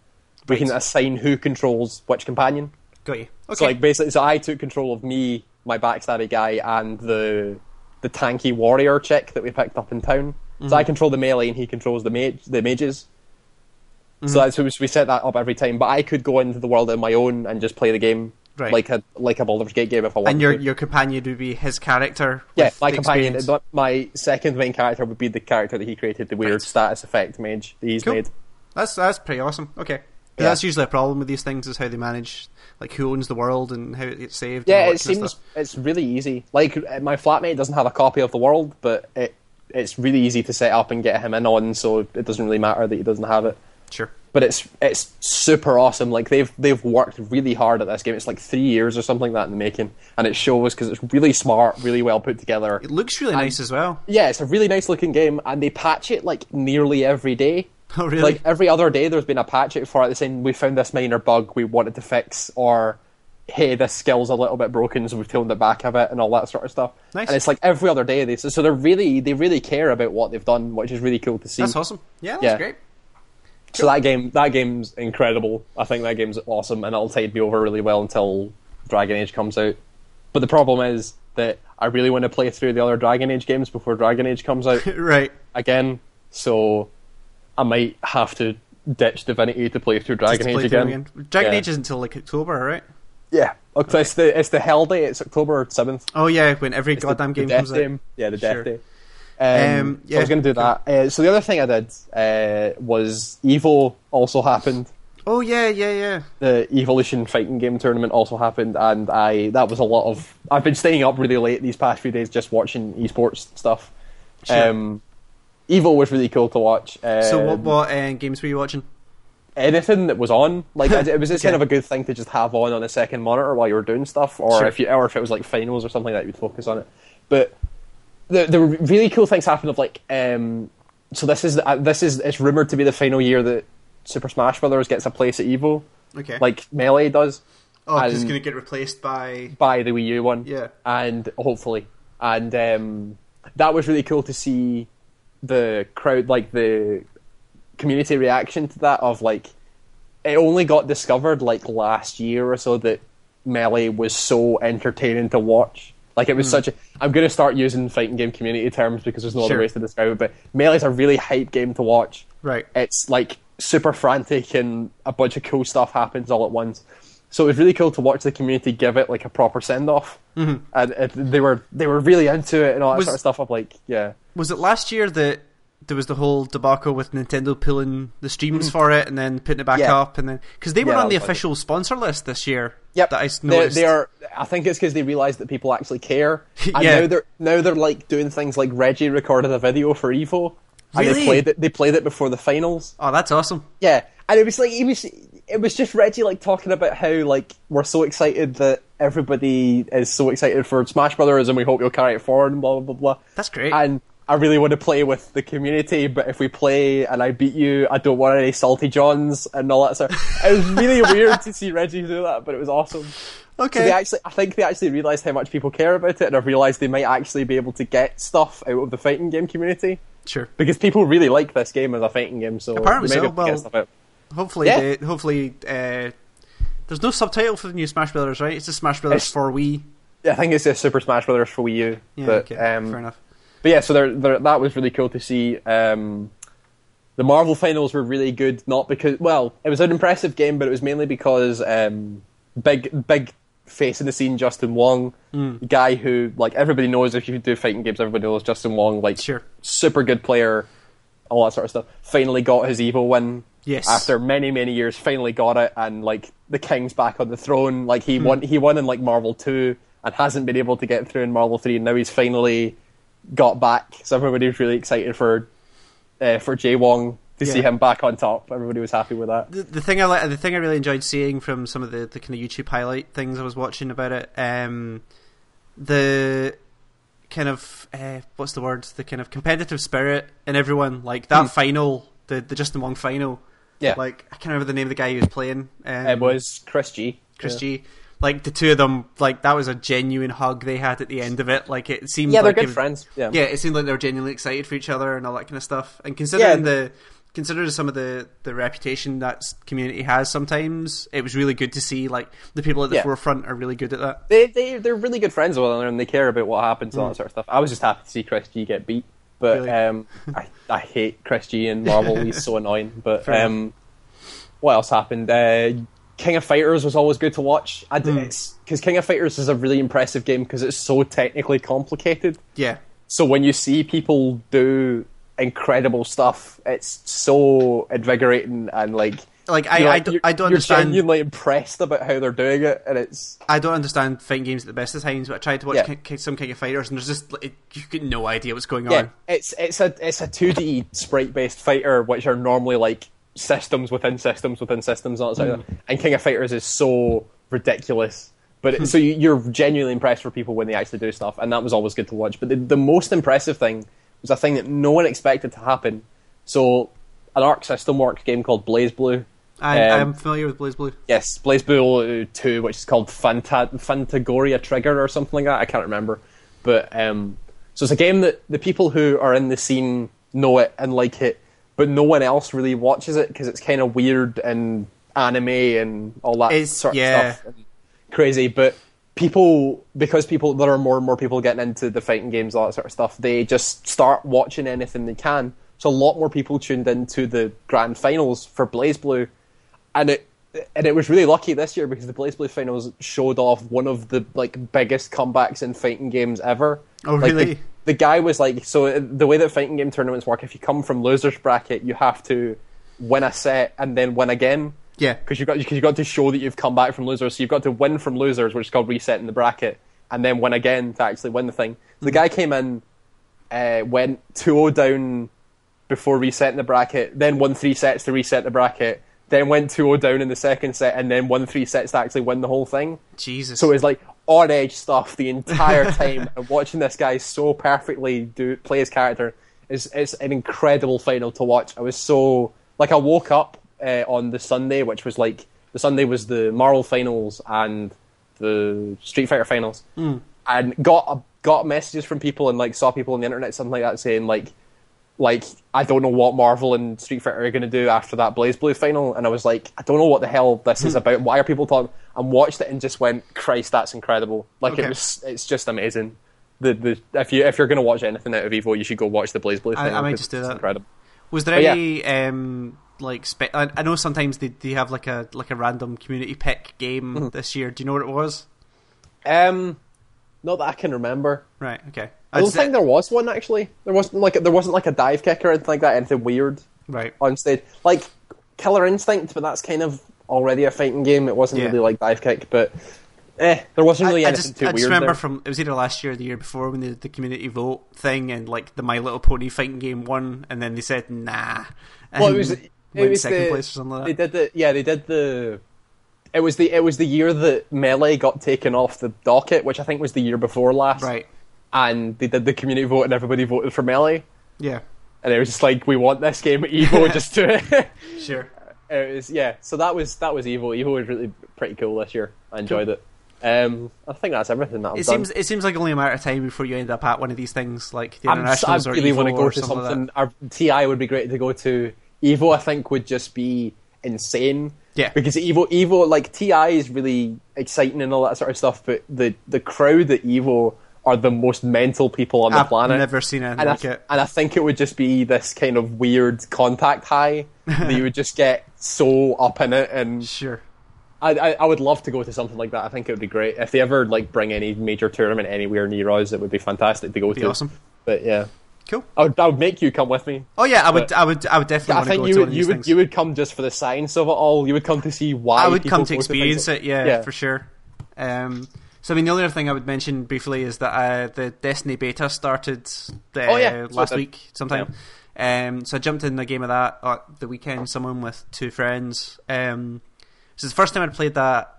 We can assign who controls which companion. Got you. Okay. So like basically, so I took control of me, my backstabby guy, and the the tanky warrior chick that we picked up in town. So Mm-hmm. I control the melee, and he controls the mage, the mages. So that's so we set that up every time. But I could go into the world on my own and just play the game Right. like a like a Baldur's Gate game if I wanted and your to. your companion would be his character. Yeah, my companion, experience. my second main character would be the character that he created, the weird Right. status effect mage that he's Cool. made. That's that's pretty awesome. Okay. Yeah. That's usually a problem with these things is how they manage, like who owns the world and how it gets saved. Yeah, it seems it's really easy. Like uh, my flatmate doesn't have a copy of the world, but it it's really easy to set up and get him in on, so it doesn't really matter that he doesn't have it. Sure. But it's it's super awesome. Like they've they've worked really hard at this game. It's like three years or something like that in the making, and it shows because it's really smart, really well put together. It looks really nice as well. Yeah, it's a really nice looking game, and they patch it like nearly every day. Oh really? Like every other day, there's been a patch it for it saying we found this minor bug we wanted to fix, or hey, this skill's a little bit broken, so we've toned it back a bit, and all that sort of stuff. Nice. And it's like every other day, they so they're really they really care about what they've done, which is really cool to see. that's awesome. Yeah, that's Yeah. great. So that game that game's incredible. I think that game's awesome, and it'll tide me over really well until Dragon Age comes out. But the problem is that I really want to play through the other Dragon Age games before Dragon Age comes out right. again. So I might have to ditch Divinity to play through Dragon Age through again. Dragon Yeah. Age is until like October, right? Yeah, okay, it's the it's the Hell Day. It's October seventh. Oh yeah, when every It's goddamn the, game the death comes day. out. Yeah, the Death Day. Um, Um, so I was going to do that. Uh, so the other thing I did uh, was Evo also happened. Oh yeah, yeah, yeah. the Evolution fighting game tournament also happened, and I that was a lot of. I've been staying up really late these past few days just watching esports stuff. Sure. Um, Evo was really cool to watch. Um, So what what uh, games were you watching? anything that was on, like it was just Okay. kind of a good thing to just have on on a second monitor while you were doing stuff, or Sure. if you or if it was like finals or something like that, you'd focus on it. But the the really cool things happened of like um, so this is uh, this is it's rumored to be the final year that Super Smash Brothers gets a place at Evo, Okay. like Melee does. oh, 'cause it's and- going to get replaced by. by the Wii U one. Yeah. And hopefully. And um, that was really cool to see the crowd, like the community reaction to that of like, it only got discovered like last year or so that Melee was so entertaining to watch. Like it was such a. I'm going to start using fighting game community terms because there's no Sure. other ways to describe it. But Melee is a really hype game to watch Right. it's like super frantic and a bunch of cool stuff happens all at once. So it was really cool to watch the community give it like a proper send off, mm-hmm. and it, they were they were really into it and all that Was- sort of stuff. I'm like, yeah, Was it last year that there was the whole debacle with Nintendo pulling the streams hmm. for it and then putting it back Yeah. up, and then because they were that on the official sponsor list this year. Yep, that I noticed. they are. I think it's because they realised that people actually care. And Yeah. now they're now they're like doing things like Reggie recorded a video for Evo, and Really? they played it. They played it before the finals. Oh, that's awesome. Yeah, and it was like he was. It was just Reggie like talking about how like we're so excited that everybody is so excited for Smash Brothers, and we hope you'll carry it forward and blah blah blah blah. That's great. And I really want to play with the community, but if we play and I beat you, I don't want any salty johns and all that stuff. It was really weird to see Reggie do that, but it was awesome. okay. So they actually, I think they actually realised how much people care about it, and have realised they might actually be able to get stuff out of the fighting game community sure. because people really like this game as a fighting game. So Apparently so, well-. Hopefully, Yeah. they, hopefully, uh, there's no subtitle for the new Smash Brothers, right? It's just Smash Brothers It's- for Wii. Yeah, I think it's just Super Smash Brothers for Wii U. Yeah, but, okay, um, fair enough. But yeah, so they're, they're, that was really cool to see. Um, the Marvel finals were really good, not because well, it was an impressive game, but it was mainly because um, big big face in the scene, Justin Wong, Hmm. guy who like everybody knows if you do fighting games, everybody knows Justin Wong, like Sure. super good player, all that sort of stuff. Finally got his Evo win. Yes. After many many years, finally got it, and like the king's back on the throne. Like he won, he won in like Marvel two, and hasn't been able to get through in Marvel three. And now he's finally got back. So everybody was really excited for uh, for Jay Wong to see him back on top. Everybody was happy with that. the, the thing I li- the thing I really enjoyed seeing from some of the, the kind of YouTube highlight things I was watching about it, um, the kind of uh, what's the word? The kind of competitive spirit in everyone, like that final, the the Justin Wong final. Yeah. like I can't remember the name of the guy he was playing. Um, It was Chris G. Chris Yeah. G. Like the two of them, like that was a genuine hug they had at the end of it. Like it seemed Yeah, they're like good was- friends. Yeah. yeah, it seemed like they were genuinely excited for each other and all that kind of stuff. And considering Yeah. the considering some of the the reputation that community has, sometimes it was really good to see like the people at the Yeah. forefront are really good at that. They they they're really good friends with one another and they care about what happens and all Mm. that sort of stuff. I was just happy to see Chris G get beat, but Really? um, I I hate Chris G in Marvel. He's so annoying. But um, what else happened? Uh, King of Fighters was always good to watch. I Mm. because King of Fighters is a really impressive game because it's so technically complicated. Yeah, So when you see people do incredible stuff, it's so invigorating and like. like I you're, I, like- don't, I don't you're understand. genuinely impressed about how they're doing it, and it's I don't understand fighting games at the best of times, but I tried to watch Yeah. Some King of Fighters, and there's just like, you get no idea what's going Yeah, on. it's it's a it's a two D sprite based fighter, which are normally like systems within systems within systems, and, all that sort of Hmm. stuff. and King of Fighters is so ridiculous. But so you, you're genuinely impressed for people when they actually do stuff, and that was always good to watch. But the, the most impressive thing was a thing that no one expected to happen. So an Arc System Works game called BlazBlue. I, Um, I'm familiar with BlazBlue. Yes, BlazBlue 2, which is called Fanta- Fantagoria Trigger or something like that. I can't remember. But um, so it's a game that the people who are in the scene know it and like it, but no one else really watches it because it's kind of weird and anime and all that It's- sort of yeah. stuff. and crazy, but people because people there are more and more people getting into the fighting games, all that sort of stuff. They just start watching anything they can. So a lot more people tuned into the grand finals for BlazBlue, and it and it was really lucky this year because the BlazBlue finals showed off one of the like biggest comebacks in fighting games ever. Oh, Like, really? The, the guy was like, so uh, the way that fighting game tournaments work, if you come from losers bracket, you have to win a set and then win again Yeah, because you've got because you've got to show that you've come back from losers. So you've got to win from losers, which is called resetting the bracket, and then win again to actually win the thing. So the guy came in, uh, went 2-0 down before resetting the bracket, then won three sets to reset the bracket, then went 2-0 down in the second set, and then won three sets to actually win the whole thing. Jesus. So it was like on edge stuff the entire time, and watching this guy so perfectly do play his character is it's an incredible final to watch. I was so like I woke up uh, on the Sunday, which was like the Sunday was the Marvel finals and the Street Fighter finals, and got got messages from people and like saw people on the internet something like that saying like like I don't know what Marvel and Street Fighter are going to do after that BlazBlue final, and I was like, I don't know what the hell this is about. Why are people talking? And watched it and just went, Christ, that's incredible! Like Okay. it was, it's just amazing. The the if you if you're going to watch anything out of Evo, you should go watch the BlazBlue I- final. I might 'cause just do that. Incredible. Was there But yeah. any um like spe- I, I know sometimes they they have like a like a random community pick game Mm-hmm. this year. Do you know what it was? Um, not that I can remember. Right. Okay. I don't think there was one actually. There wasn't like there wasn't like a dive kick or anything like that. Anything weird right. on stage, like Killer Instinct, but that's kind of already a fighting game. It wasn't Yeah. really like dive kick, but eh, there wasn't really I, I anything just, too I just weird. remember there. from it was either last year or the year before when the, the community vote thing and like the My Little Pony fighting game won, and then they said nah. Well, it was it was second the, place or something like They did the yeah they did the. It was the it was the year that Melee got taken off the docket, which I think was the year before last. Right. And they did the community vote, and everybody voted for Melee. Yeah. And it was just like, we want this game at Evo, just do it. Sure. it was yeah. So that was that was Evo. Evo was really pretty cool this year. I enjoyed it. Um, I think that's everything that I've It done. seems it seems like only a matter of time before you end up at one of these things like the I internationals or really Evo want to go or to something. something. Like Our TI would be great to go to. Evo, I think, would just be insane. Yeah. Because Evo, Evo, like TI is really exciting and all that sort of stuff, but the the crowd at Evo are the most mental people on the I've planet. never seen anything and I, like it. and I think it would just be this kind of weird contact high that you would just get so up in it and Sure. I, I, I would love to go to something like that. I think it would be great if they ever like bring any major tournament anywhere near us. It would be fantastic to go Be to. awesome. But yeah, Cool. I would, I would make you come with me. Oh yeah, I would, But- I would, I would definitely I think go you to would you would things. you would come just for the science of it all. You would come to see why I would come to experience things. it, yeah, Yeah. for sure. Um, so I mean, the only other thing I would mention briefly is that uh, the Destiny beta started uh, Oh, yeah, last did. week sometime. Um, so I jumped in a game of that at the weekend. Someone with two friends. Um, this is the first time I'd played that.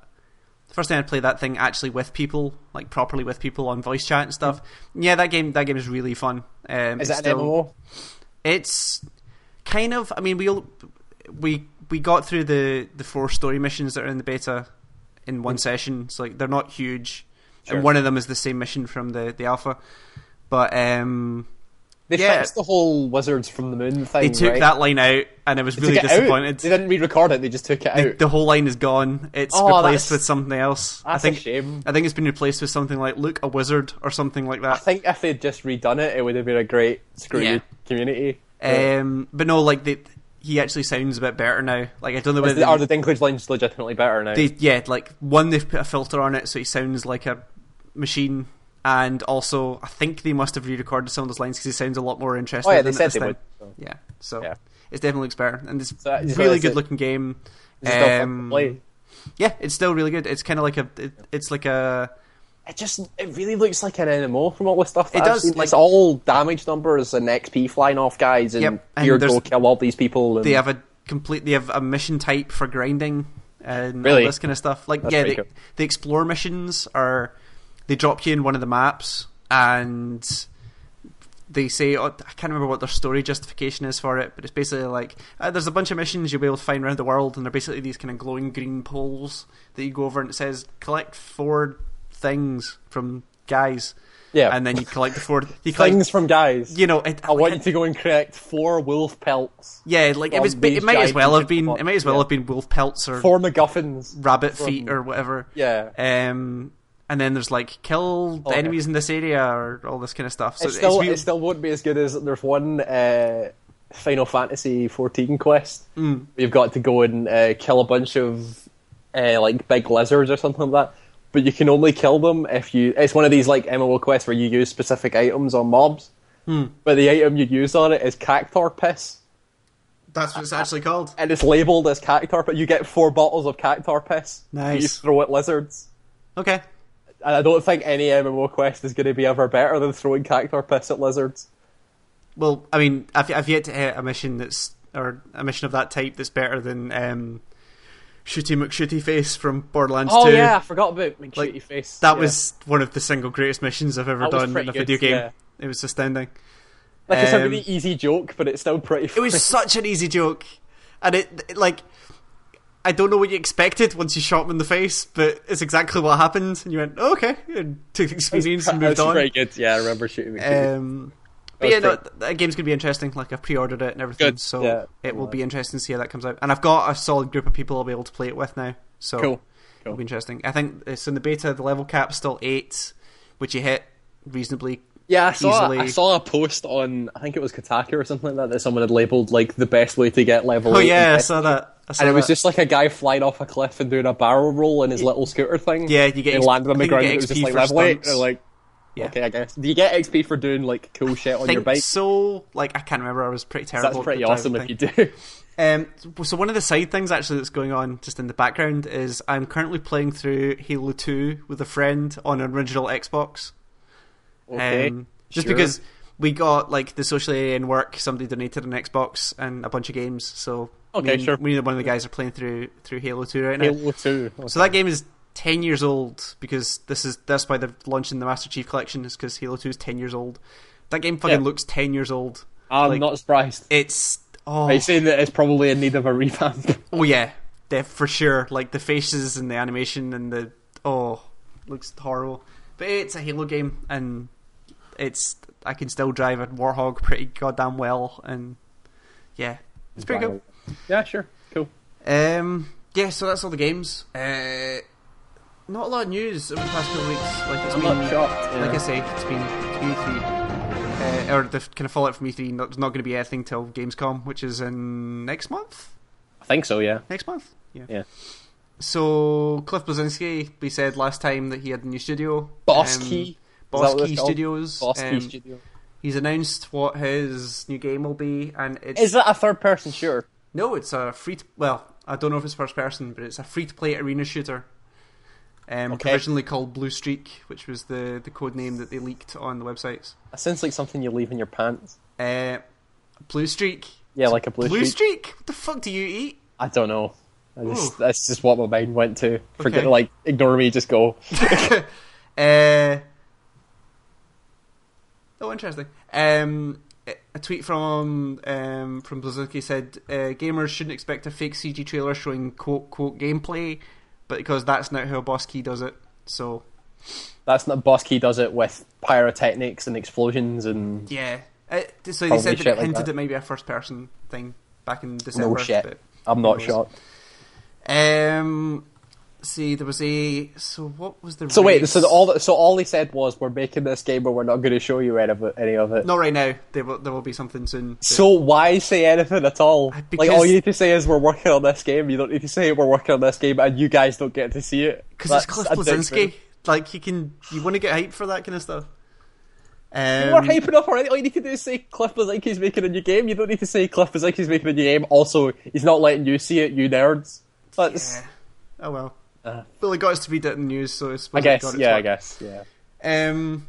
The first time I'd played that thing actually with people, like properly with people on voice chat and stuff. Yeah, that game that game is really fun. Um, Is it's that an still- MMO? it's kind of. I mean, we all we we got through the the four story missions that are in the beta in one session. So like they're not huge, Sure. and one of them is the same mission from the the alpha. But um, They Yeah. fixed the whole wizards from the moon thing. they took right? that line out, and I was They really it disappointed. They didn't re-record it. They just took it The, out. the whole line is gone. It's Oh, replaced with something else. I think a shame. I think it's been replaced with something like "Look, a wizard" or something like that. I think if they'd just redone it, it would have been a great screw Yeah. community. Um, but no, like they, he actually sounds a bit better now. Like I don't know whether the, are the Dinklage lines legitimately better now? they yeah like one they've put a filter on it so he sounds like a machine and also i think they must have re-recorded some of those lines because he sounds a lot more interesting oh yeah, than they said they time. would. So. yeah so Yeah. it definitely looks better and it's So really good it- looking game Is it still fun to Um, play? yeah it's still really good it's kind of like a it, it's like a It just it really looks like an MMO from all the stuff. That It I've does, seen. like- it's all damage numbers and XP flying off guys and Yep, and here there's- go kill all these people. And they have a complete they have a mission type for grinding and Really? all this kind of stuff like That's yeah cool. the explore missions are they drop you in one of the maps and they say oh, I can't remember what their story justification is for it, but it's basically like uh, there's a bunch of missions you'll be able to find around the world, and they're basically these kind of glowing green poles that you go over, and it says collect four things from guys, yeah, and then you collect the four. You collect, things from guys. you know, it, I want you to go and collect four wolf pelts, yeah, like it was. It might as well have been. It might as well yeah. have been wolf pelts or four MacGuffins. rabbit from- feet or whatever. Yeah, Um, and then there's like kill the Oh, yeah. enemies in this area or all this kind of stuff. So it still it still won't be as good as there's one uh, Final Fantasy 14 quest. Mm. You've got to go and uh, kill a bunch of uh, like big lizards or something like that. But you can only kill them if you. It's one of these like MMO quests where you use specific items on mobs. Hmm. But the item you use on it is cactar piss, That's what it's actually called. and it's labelled as cactar. But you get four bottles of cactar piss. that You Nice. throw at lizards. Okay. And I don't think any MMO quest is going to be ever better than throwing cactar piss at lizards. Well, I mean, I've, I've yet to hit a mission that's or a mission of that type that's better than um, Shooty McShooty Face from Borderlands Oh 2. yeah, I forgot about McShooty Like, face. That Yeah. was one of the single greatest missions I've ever done in a good, video game. yeah. It was astounding. like it's a um, really easy joke, but it's still pretty. Funny. It was such an easy joke, and it, it, like I don't know what you expected once you shot him in the face, but it's exactly what happened, and you went oh, okay, and took the experience and moved That's on. pretty good. Yeah, I remember shooting McShooty. Um, but was yeah, no, that game's gonna be interesting. Like I've pre-ordered it and everything, Good, so yeah. it will be interesting to see how that comes out. And I've got a solid group of people I'll be able to play it with now, so Cool. it'll be interesting. I think it's in the beta. The level cap's still eight, which you hit reasonably. yeah, I saw. easily- I saw a post on. I think it was Kotaku or something like that that someone had labeled like the best way to get level. Oh eight yeah, I saw that. I saw and it was that. just like a guy flying off a cliff and doing a barrel roll in his little scooter thing. Yeah, you get and ex- landed on the think ground. and It was just like level eight. stunts. Like, Yeah. Okay, I guess. Do you get XP for doing like cool shit on your think bike? so. Like I can't remember. I was pretty terrible. That's at pretty awesome if you do. Um, so one of the side things actually that's going on just in the background is I'm currently playing through Halo 2 with a friend on an original Xbox. Okay. Um, just sure. because we got like the social area in work, somebody donated an Xbox and a bunch of games. So Okay, me and, sure. Me and one of the guys are playing through through Halo 2 right now. Halo Two. So that game is ten years old because this is that's why they're launching the Master Chief Collection is because Halo 2 is ten years old. That game fucking Yeah. looks ten years old. I'm like- not surprised. It's oh Are you saying that it's probably in need of a revamp? Oh yeah, def- for sure. Like the faces and the animation and the oh, looks horrible. But it's a Halo game, and it's I can still drive a Warthog pretty goddamn well, and yeah, it's pretty cool. Yeah, sure. Cool. Um, yeah, so that's all the games. Uh, not a lot of news over the past couple of weeks. Like it's I'm been, shocked. like I say, it's been it's been E3. Uh, or the kind of fallout from E3. Not, there's not going to be anything till Gamescom, which is in next month. I think so. Yeah. Next month, yeah. Yeah. So Cliff Bleszinski, we said last time that he had a new studio, Boss um, Key. Is Boss Key? Studios. Boss Key um, Studio. He's announced what his new game will be, and it's Is that a third person shooter? no, it's a free. To, well, I don't know if it's first person, but it's a free to play arena shooter. Um, Okay. Provisionally called Blue Streak, which was the the code name that they leaked on the websites. That sounds like something you leave in your pants. Uh, Blue Streak. Yeah, like a blue, streak. Blue streak. Streak. What the fuck do you eat? I don't know. I just, that's just what my mind went to. Forget, Okay. like, ignore me. Just go. uh, oh, interesting. Um, a tweet from um, from Bleszinski said uh, gamers shouldn't expect a fake CG trailer showing quote quote gameplay, because that's not how Boss Key does it. So That's not Boss Key does it with pyrotechnics and explosions and yeah, uh, so they said that it like hinted that. it might be a first person thing back in December. No shit. but- I'm not shocked. Um, see, there was a so what was the So wait, race? so the, all so all he said was we're making this game, but we're not going to show you any of it. Any of it. not right now. There will there will be something soon. but- So why say anything at all? Uh, like all you need to say is we're working on this game. You don't need to say we're working on this game, and you guys don't get to see it Because it's Cliff Bleszinski. Like you can, you want to get hyped for that kind of stuff. Um, You are hyping up already. All you need to do is say Cliff Bleszinski's making a new game. You don't need to say Cliff Bleszinski's making a new game. Also, he's not letting you see it, you nerds. That's, yeah. Oh well. Uh. well, it got us to read it in the news, so I suppose I it guess. got its Yeah, I guess. Yeah. Um.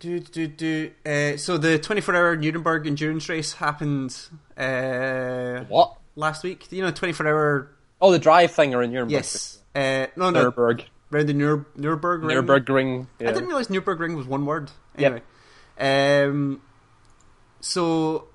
Do do do. Uh, so the 24-hour Nuremberg endurance race happened uh, What? last week. You know, 24-hour. Oh, the drive thing or in Nuremberg. Yes. Uh, no, no. Nuremberg. Around the Nur- Nuremberg ring. Nuremberg Yeah. I didn't realize Nurburgring was one word. Anyway, um, so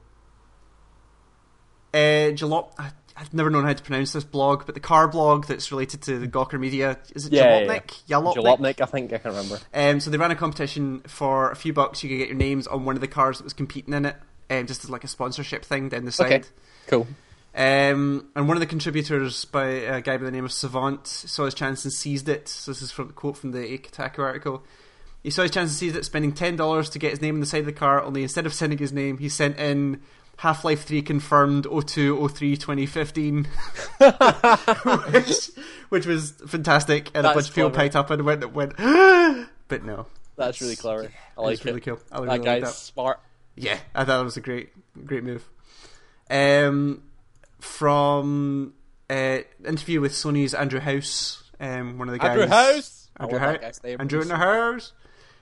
uh, Jalop. I've never known how to pronounce this blog, but the car blog that's related to the Gawker Media is it Yeah, yeah, Jalopnik? Jalopnik. Jalopnik, I think I can remember. Um, so they ran a competition for a few bucks. You could get your names on one of the cars that was competing in it, um, just as like a sponsorship thing down the side. Okay. Cool. Um, and one of the contributors, by a guy by the name of Savant, saw his chance and seized it. So this is from the quote from the Kotaku article. He saw his chance and seized it, spending ten dollars to get his name on the side of the car. Only instead of sending his name, he sent in Half Life Three confirmed 02 03 2015, which, which was fantastic. And a bunch of people piped up and went, went but no, That's really clever. I like was really cool. I really That guy's that. smart. Yeah, I thought it was a great, great move. Um, from uh, interview with Sony's Andrew House, um, one of the guys. Andrew House. Andrew House. Andrew in the house.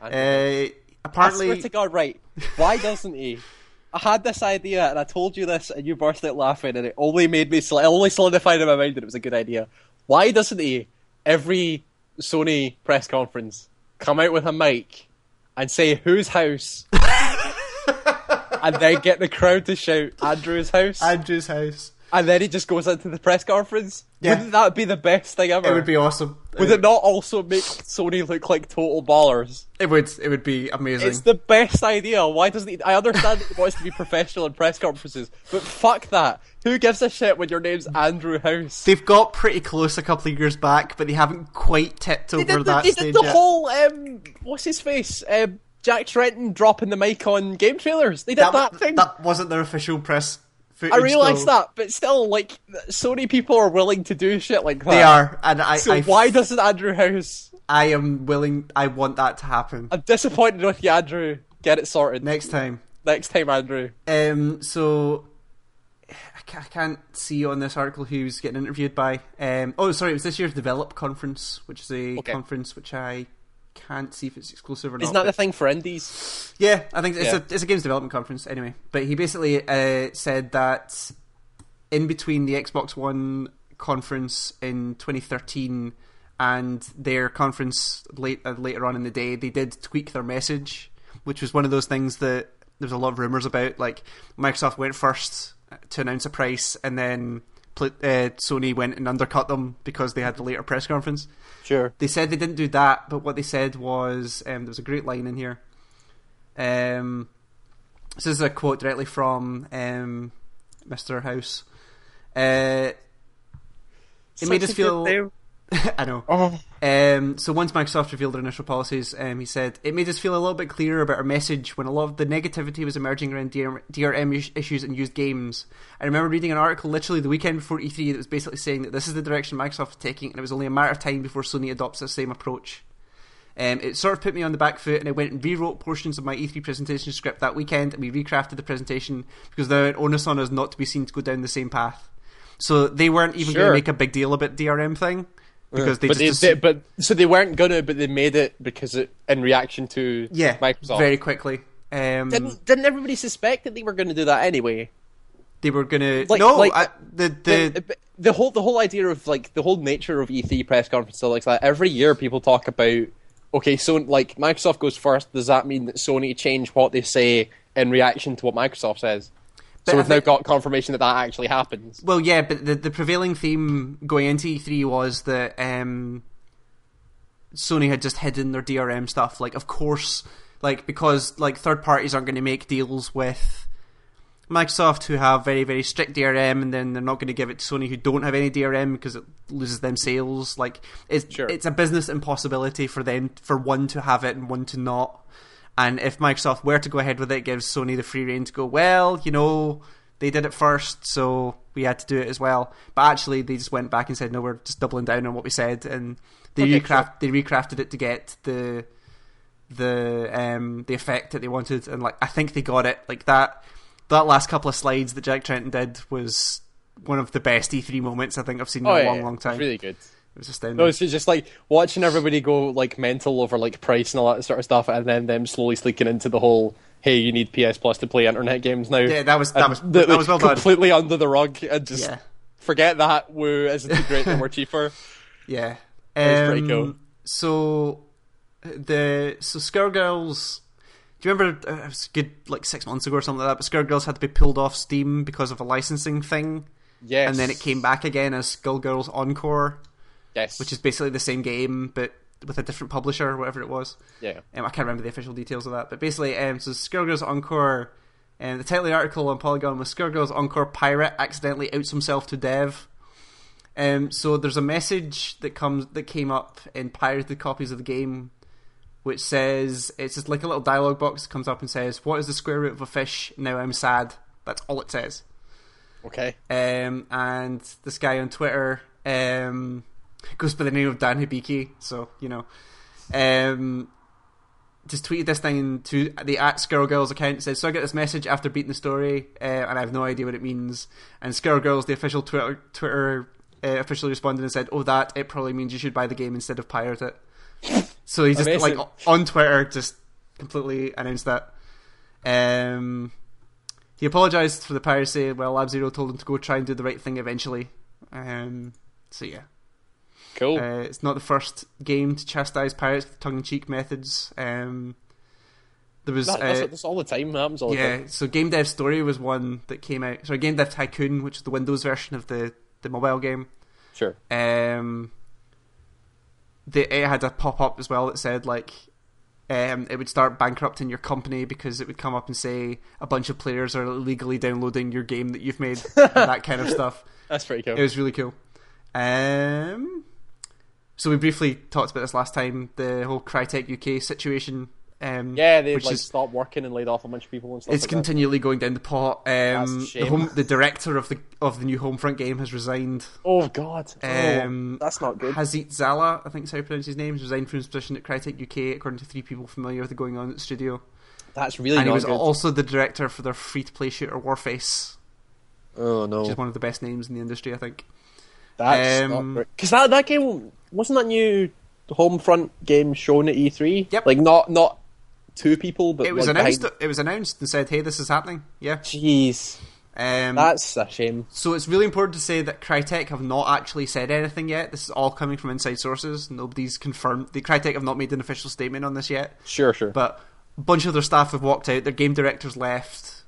Andrew Uh, I swear apparently, to God, right? Why doesn't he? I had this idea, and I told you this, and you burst out laughing, and it only made me, it only solidified in my mind that it was a good idea. Why doesn't he, every Sony press conference, come out with a mic and say whose house, and then get the crowd to shout Andrew's house, Andrew's house. And then he just goes into the press conference? Yeah. Wouldn't that be the best thing ever? It would be awesome. Would it not also make Sony look like total ballers? It would. It would be amazing. It's the best idea. Why doesn't he? I understand that he wants to be professional in press conferences, but fuck that. Who gives a shit when your name's Andrew House? They've got pretty close a couple of years back, but they haven't quite tipped over did that they stage did the yet. whole um, what's his face? Um, Jack Tretton dropping the mic on game trailers. They did that, that, thing. that wasn't their official press. I realise that, but still, like so many people are willing to do shit like that. They are, and I. So I why doesn't Andrew House I am willing. I want that to happen I'm disappointed with you, Andrew. Get it sorted next time. next time, Andrew. Um, so I can't see on this article who was getting interviewed by. Um, oh, sorry, it was this year's Develop conference, which is a Okay. conference which I can't see if it's exclusive or not. Isn't that the thing for indies? Yeah, I think it's Yeah. a it's a games development conference anyway. But he basically uh, said that in between the Xbox One conference in 2013 and their conference late uh, later on in the day, they did tweak their message, which was one of those things that there's a lot of rumors about. Like Microsoft went first to announce a price, and then uh, Sony went and undercut them because they had the later press conference. Sure. They said they didn't do that, but what they said was um, there was a great line in here. Um, this is a quote directly from um, Mr. House. Uh, it made us feel. I know. Oh, Um, so once Microsoft revealed their initial policies, um, he said it made us feel a little bit clearer about our message when a lot of the negativity was emerging around DRM, DRM issues in used games. I remember reading an article literally the weekend before E3 that was basically saying that this is the direction Microsoft is taking, and it was only a matter of time before Sony adopts the same approach. Um, it sort of put me on the back foot, and I went and rewrote portions of my E3 presentation script that weekend, and we recrafted the presentation because there an onus on us not to be seen to go down the same path. So they weren't even going to make a big deal about DRM thing because they but just they, they- but so they weren't gonna, but they made it because it in reaction to yeah, Microsoft. very quickly. Um, didn't didn't everybody suspect that they were going to do that anyway? they were gonna Like- no like- I, the the the, the whole the whole idea of like the whole nature of E3 press conferences like that. Every year, people talk about okay, so like Microsoft goes first. Does that mean that Sony change what they say in reaction to what Microsoft says? But so we've now got confirmation that that actually happens. well yeah, but the the prevailing theme going into E3 was that um, Sony had just hidden their DRM stuff. Like of course, like because like third parties aren't going to make deals with Microsoft who have very very strict DRM, and then they're not going to give it to Sony who don't have any DRM because it loses them sales. Like it's Sure. it's a business impossibility for them for one to have it and one to not. And if Microsoft were to go ahead with it, it gives Sony the free reign to go. Well, you know, they did it first, so we had to do it as well. But actually, they just went back and said, no, we're just doubling down on what we said, and they Okay, recraft they recrafted it to get the the um the effect that they wanted, and like I think they got it. Like that that last couple of slides that Jack Tretton did was one of the best E3 moments I think I've seen in Oh a yeah, long, long time. It's really good. It was astounding. No, it's just like watching everybody go like mental over like price and all that sort of stuff, and then them slowly sneaking into the whole "Hey, you need PS Plus to play internet games now." yeah, that was that was that was well done. completely under the rug and just Yeah. forget that. Woo, isn't it great that we're cheaper? Yeah, pretty Um, cool. So the so Skullgirls. Do you remember uh, it was good like six months ago or something like that? But Skullgirls had to be pulled off Steam because of a licensing thing, Yes, and then it came back again as Skullgirls Encore, Yes, which is basically the same game but with a different publisher or whatever it was. yeah. Um, I can't remember the official details of that, but basically, um, so Skullgirls Encore. Um, the title of the article on Polygon was Skullgirls Encore pirate accidentally outs himself to dev. Um, so there's a message that comes that came up in pirated copies of the game, which says it's just like a little dialogue box comes up and says, "What is the square root of a fish? Now I'm sad." That's all it says. Okay. Um, and this guy on Twitter um, goes by the name of Dan Hibiki, so you know, um, just tweeted this thing to the at Skullgirls account. Says, "So I get this message after beating the story, uh, and I have no idea what it means." And Skullgirls, the official Twitter Twitter uh, officially responded and said, "Oh, that it probably means you should buy the game instead of pirate it." So he just Amazing. like on Twitter just completely announced that. Um, he apologized for the piracy. Well, Lab Zero told him to go try and do the right thing eventually. Um, so yeah, Cool. uh, it's not the first game to chastise pirates with tongue-in-cheek methods. Um, there was that, that's, uh, that's all the time. Happens all the yeah. So Game Dev Story was one that came out. Sorry, Game Dev Tycoon, which is the Windows version of the the mobile game. Sure. Um, the, it had a pop up as well that said like um, it would start bankrupting your company because it would come up and say a bunch of players are illegally downloading your game that you've made, and that kind of stuff. That's pretty cool. It was really cool. Um, so we briefly talked about this last time, the whole Crytek UK situation. Um, Yeah, they which like is- stopped working and laid off a bunch of people and stuff. It's like that. continually going down the pot. That's a Um, the, home, the director of the of the new Homefront game has resigned. Oh god, Um, oh, that's not good. Hasit Zala, I think is how you pronounce his name, has resigned from his position at Crytek UK, according to three people familiar with the going on at the studio. That's really and he was good. also the director for their free to play shooter Warface, oh no, which is one of the best names in the industry, I think. that's um, not. Because that that game wasn't that new Homefront game shown at E3. Yep. Like not not two people, but It was like, announced. behind- It was announced and said, "Hey, this is happening." Yeah. Jeez, Um, that's a shame. so it's really important to say that Crytek have not actually said anything yet. This is all coming from inside sources. Nobody's confirmed. The Crytek have not made an official statement on this yet. Sure, sure. But a bunch of their staff have walked out. Their game directors left.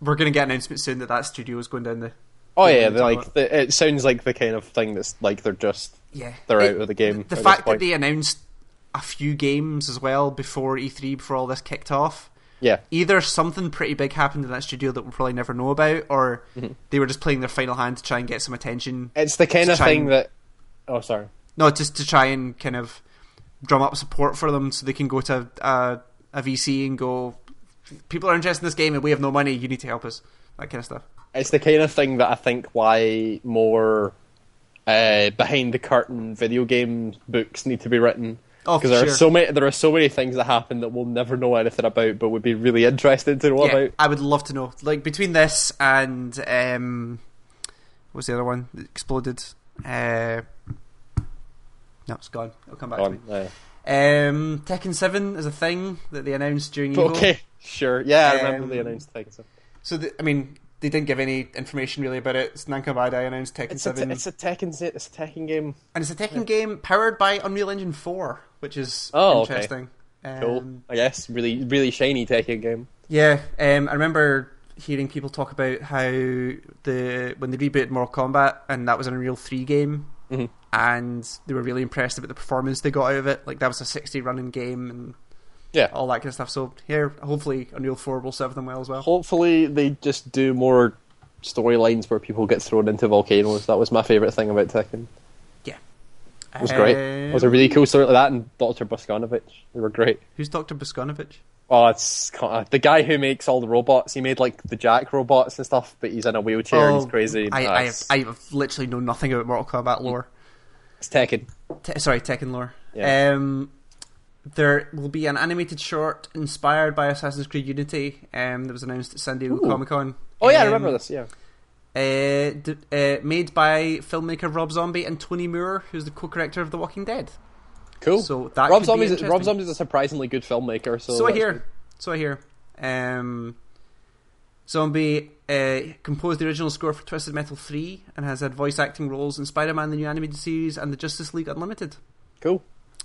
We're going to get an announcement soon that that studio is going down the. oh yeah, like the, it sounds like the kind of thing that's like they're just Yeah, they're It- out of the game. The fact that they announced a few games as well before E3, before all this kicked off. yeah, Either something pretty big happened in that studio that we'll probably never know about, or Mm-hmm. they were just playing their final hand to try and get some attention. it's the kind of thing and- that. Oh, sorry. No, just to try and kind of drum up support for them so they can go to a, a VC and go, people are interested in this game and we have no money, you need to help us. That kind of stuff. It's the kind of thing that I think why more uh, behind the curtain video game books need to be written. Oh, because for there sure. are so many there are so many things that happen that we'll never know anything about, but would be really interested to know yeah, about. I would love to know. Like between this and um, what was the other one that exploded? Uh, no, it's gone. It'll come back Go to me. uh, Um, Tekken Seven is a thing that they announced during Evo. okay, sure. Yeah, I remember Um, they announced Tekken. Seven. So the, I mean, they didn't give any information really about it. It's Namco Bandai announced Tekken It's a, Seven, it's a Tekken se- it's a Tekken game. and it's a Tekken game powered by Unreal Engine Four, which is Oh, okay. interesting. Cool. Um, I guess really really shiny Tekken game. Yeah, um, I remember hearing people talk about how the when they rebooted Mortal Kombat and that was an Unreal Three game, Mhm. and they were really impressed about the performance they got out of it. Like that was a sixty running game and Yeah. all that kind of stuff. So here, hopefully, Unreal Four will serve them well as well. Hopefully they just do more storylines where people get thrown into volcanoes. That was my favorite thing about Tekken. Yeah, it was great. It was a really cool story like that, and Doctor Bosconovitch. They were great. Who's Doctor Bosconovitch? Oh, it's the guy who makes all the robots. He made like the Jack robots and stuff, but he's in a wheelchair and he's crazy. Oh, I, Ah, I, have, I have literally know nothing about Mortal Kombat lore. it's Tekken. Te- sorry, Tekken lore. Yeah. Um, there will be an animated short inspired by Assassin's Creed Unity um, that was announced at San Diego Comic Con. Oh yeah, I Um, remember this. Yeah. Uh, d- uh, made by filmmaker Rob Zombie and Tony Moore, who's the co-director of The Walking Dead. Cool. So that Rob Zombie's. Rob Zombie's a surprisingly good filmmaker. So, So I hear. good. So I hear. Um, Zombie uh, composed the original score for Twisted Metal 3 and has had voice acting roles in Spider-Man the new animated series and the Justice League Unlimited. Cool.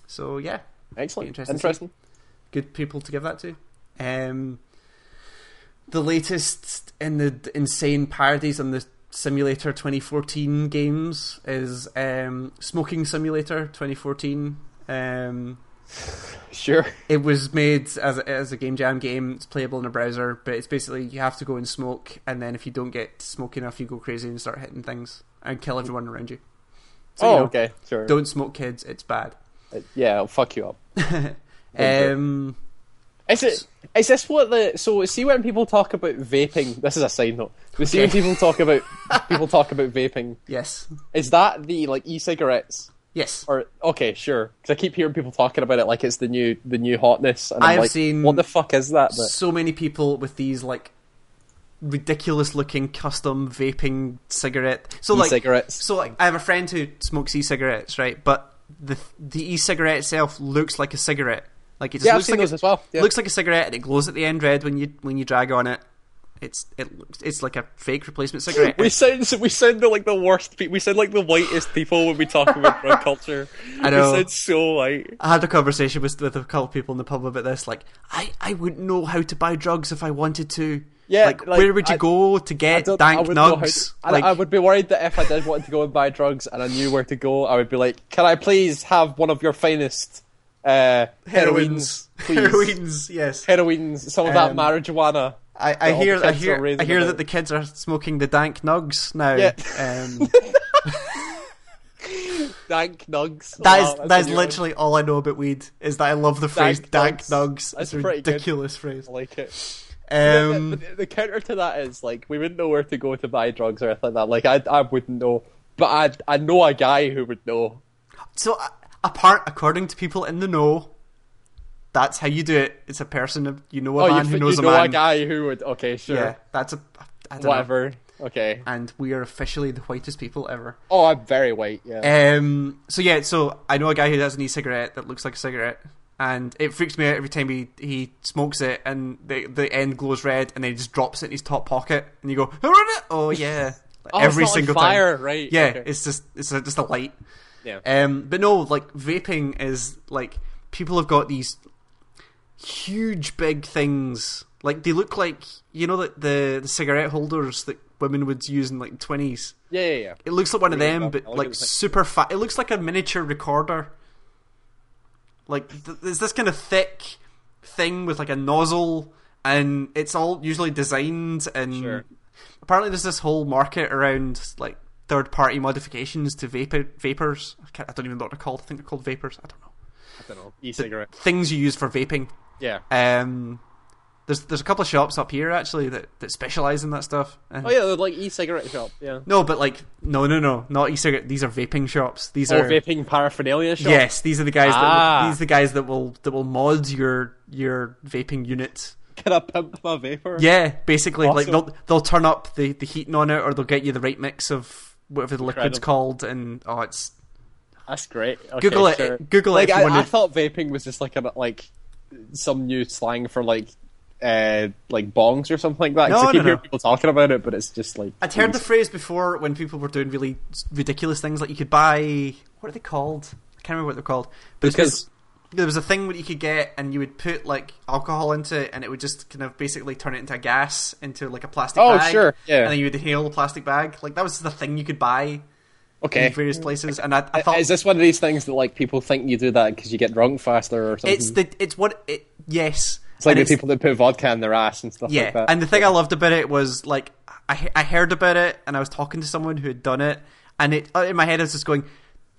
So yeah, Excellent. interesting Interesting. good people to give that to. Um, the latest in the insane parodies on the Simulator 2014 games is um, Smoking Simulator 2014. Um, Sure. it was made as a, as a game jam game. It's playable in a browser, but it's basically you have to go and smoke, and then if you don't get smoke enough, you go crazy and start hitting things and kill everyone around you. So, oh, you know, okay. Sure. Don't smoke, kids. It's bad. Uh, yeah, I'll fuck you up. Um, Is it? Is this what the? So see when people talk about vaping. This is a side note. We see when people talk about people talk about vaping. yes, Is that the like e-cigarettes? yes. Or okay, sure. Because I keep hearing people talking about it like it's the new the new hotness. And I'm I've like, seen what the fuck is that? But so many people with these like ridiculous looking custom vaping cigarette. So like, e-cigarettes. so like, I have a friend who smokes e-cigarettes, right? But the the e-cigarette itself looks like a cigarette. Like it just yeah, looks like a, as well. Yeah. looks like a cigarette, and it glows at the end red when you when you drag on it. It's it looks- it's like a fake replacement cigarette. we sound we sound like the worst. Pe- we sound like the whitest people when we talk about drug culture. I know. We sound so white. I had a conversation with with a couple of people in the pub about this. Like, I I wouldn't know how to buy drugs if I wanted to. Yeah, like, like, where would you I- go to get I dank how nugs? to- like, I would be worried that if I did want to go and buy drugs and I knew where to go, I would be like, "Can I please have one of your finest uh, heroines, heroines, yes. Heroines, some of Um, that marijuana." I, I hear, I hear, I hear about. that the kids are smoking the dank nugs now. Yeah. Um, dank nugs. That is Wow, that is new one. literally all I know about weed. Is that I love the phrase Dank "dank nugs." nugs." That's it's a pretty good. ridiculous phrase. I like it. Um, But the, the counter to that is like we wouldn't know where to go to buy drugs or anything like that. Like I, I wouldn't know, but I, I know a guy who would know. so, apart according to people in the know, that's how you do it. It's a person you know a oh, man you, who you know a a guy who would. Okay, sure, Yeah, that's a I don't know. whatever. Okay. And we are officially the whitest people ever. Oh, I'm very white. Yeah. Um. So yeah. So I know a guy who has an e-cigarette that looks like a cigarette, and it freaks me out every time he, he smokes it, and the the end glows red, and then he just drops it in his top pocket, and you go, oh yeah, oh, every single fire, time. right? Yeah, Okay. it's just it's a, just a light. yeah. Um. But no, like vaping is like people have got these huge big things. Like they look like you know the the, the cigarette holders that women would use in like twenties. yeah, yeah, yeah. It looks like one of them, but like like super fat. It looks like a miniature recorder. Like th- there's this kind of thick thing with like a nozzle, and it's all usually designed and Sure. apparently there's this whole market around like third party modifications to vapor vapors. I, I don't even know what they're called. I think they're called vapors. I don't know. I don't know. E-cigarette. Things you use for vaping. Yeah. Um, there's there's a couple of shops up here actually that, that specialize in that stuff. And- Oh yeah, they're like e-cigarette shop. Yeah. No, but like no, no, no, not e-cigarette. These are vaping shops. These Oh, are vaping paraphernalia shop. yes. These are the guys. That Ah. will, these are the guys that will that will mod your your vaping unit. Can I pimp my vapor? Yeah, basically, like they'll they'll turn up the the heating on it, or they'll get you the right mix of whatever the liquid's Incredible. called, and oh, it's That's great. Okay, Google it. sure. Google it Like you I, I thought vaping was just like a like some new slang for like uh like bongs or something like that. No, I keep no, hearing no. people talking about it, but it's just like I'd heard the phrase before when people were doing really ridiculous things, like you could buy what are they called? I can't remember what they're called, but Because- there was a thing that you could get, and you would put like alcohol into it, and it would just kind of basically turn it into a gas into like a plastic Oh, bag. sure, yeah. and then you would inhale the plastic bag. Like that was the thing you could buy okay. in various places, and I, I thought Is this one of these things that like people think you do that because you get drunk faster or something? it's the it's what it yes. It's like And the people that put vodka in their ass and stuff Yeah, like that. and the thing I loved about it was like I I heard about it and I was talking to someone who had done it, and it uh, in my head I was just going,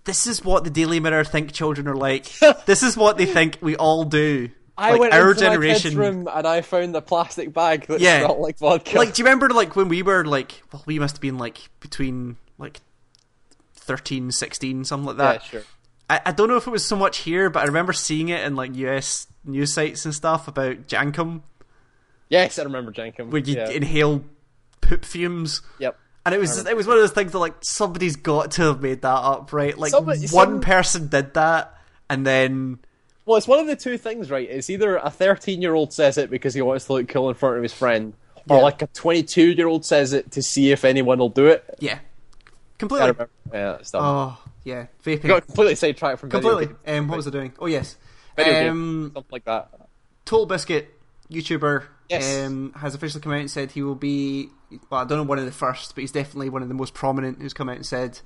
"This is what the Daily Mirror think children are like. this is what they think we all do." I like went our into my generation. kid's room and I found a plastic bag that Yeah. smelled like vodka. Like, do you remember like when we were like, well, we must have been like between like 13, 16, something like yeah, that. sure. I, I don't know if it was so much here, but I remember seeing it in like US news sites and stuff about Jenkem, Yes, I remember Jenkem. where you yeah. inhale poop fumes. Yep. And it was it was one of those things that like somebody's got to have made that up, right? Like Somebody- one some- person did that, and then Well, it's one of the two things, right? It's either a 13 year old says it because he wants to look cool in front of his friend, or Yeah. like a 22 year old says it to see if anyone will do it. yeah, I completely. remember. Yeah, dumb. Oh yeah, vaping got completely sidetracked from completely. Um, what was I doing? Oh yes, Video um, something like that. Total Biscuit YouTuber Yes. um, has officially come out and said he will be. Well, I don't know one of the first, but he's definitely one of the most prominent who's come out and said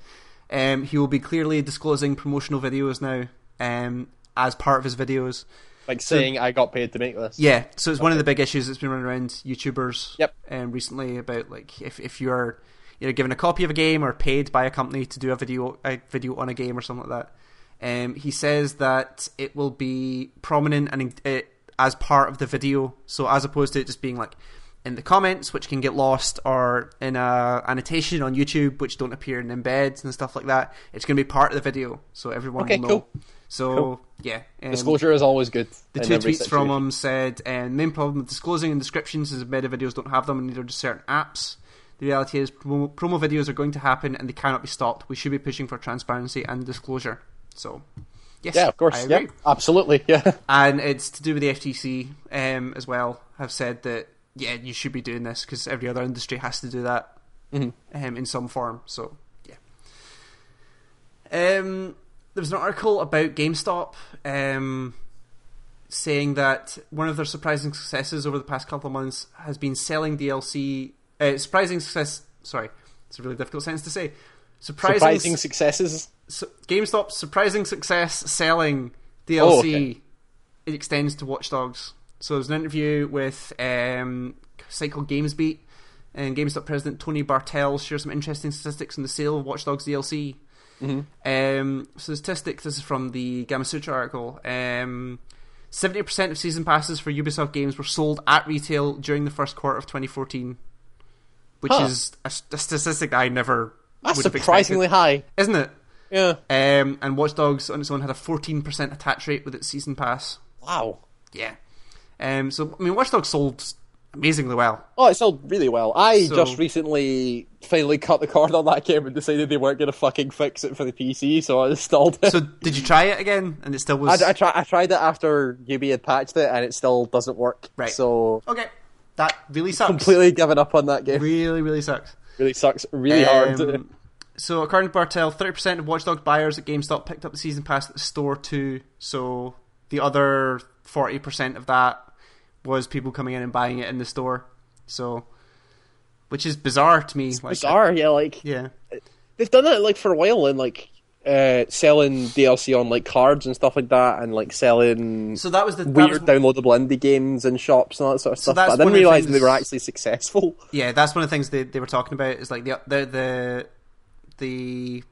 um, he will be clearly disclosing promotional videos now um, as part of his videos. Like saying, I got paid to make this. Yeah, so it's one of the big issues that's been running around YouTubers. Yep. Um, recently about like if if you're you know given a copy of a game or paid by a company to do a video a video on a game or something like that. Um, he says that it will be prominent and uh, as part of the video, so as opposed to it just being like in the comments, which can get lost, or in a annotation on YouTube, which don't appear in embeds and stuff like that. It's going to be part of the video, so everyone Okay, will know. cool. So Cool. yeah, um, Disclosure is always good. the two every tweets from situation. him said, um, main problem with disclosing in descriptions is embedded videos don't have them, and neither do certain apps. The reality is, promo, promo videos are going to happen, and they cannot be stopped. We should be pushing for transparency and disclosure. So, yes, Yeah, of course. I agree. Yeah, absolutely. Yeah. And it's to do with the FTC um, as well. Have said that yeah, you should be doing this because every other industry has to do that Mhm. um, in some form. So yeah. Um, there was an article about GameStop um, saying that one of their surprising successes over the past couple of months has been selling DLC. Uh, surprising success. Sorry, it's a really difficult sentence to say. Surprising, Surprising successes. su- GameStop's surprising success selling DLC Oh, okay. it extends to Watch Dogs. So there's an interview with um, a site called GamesBeat, and GameStop president Tony Bartel shares some interesting statistics on the sale of Watch Dogs DLC. Um, so statistics. This is from the Gamasutra article. Um, Seventy percent of season passes for Ubisoft games were sold at retail during the first quarter of 2014, which Huh. is a, a statistic I never That's surprisingly high. isn't it? Yeah. Um, and Watch Dogs on its own had a 14% attach rate with its season pass. Wow. Yeah. Um, so I mean, Watch Dogs sold amazingly well. Oh, it sold really well. I So- just recently finally cut the cord on that game and decided they weren't going to fucking fix it for the PC, so I installed it. So did you try it again? And it still was I, I, try, I tried it after Ubi had patched it, and it still doesn't work. Right. So okay. That really sucks. completely given up on that game. Really, really sucks. Really sucks. Really hard. Um, so according to Bartel, thirty percent of Watch Dogs buyers at GameStop picked up the season pass at the store too. So the other forty percent of that was people coming in and buying it in the store. So, which is bizarre to me. Like, Bizarre, yeah. Like Yeah. they've done that like for a while, and like uh, selling DLC on like cards and stuff like that, and like selling So that was the that weird was- downloadable indie games and shops and all that sort of So stuff. I didn't one of the realize things- they were actually successful. Yeah, that's one of the things they, they were talking about. Is like the the the the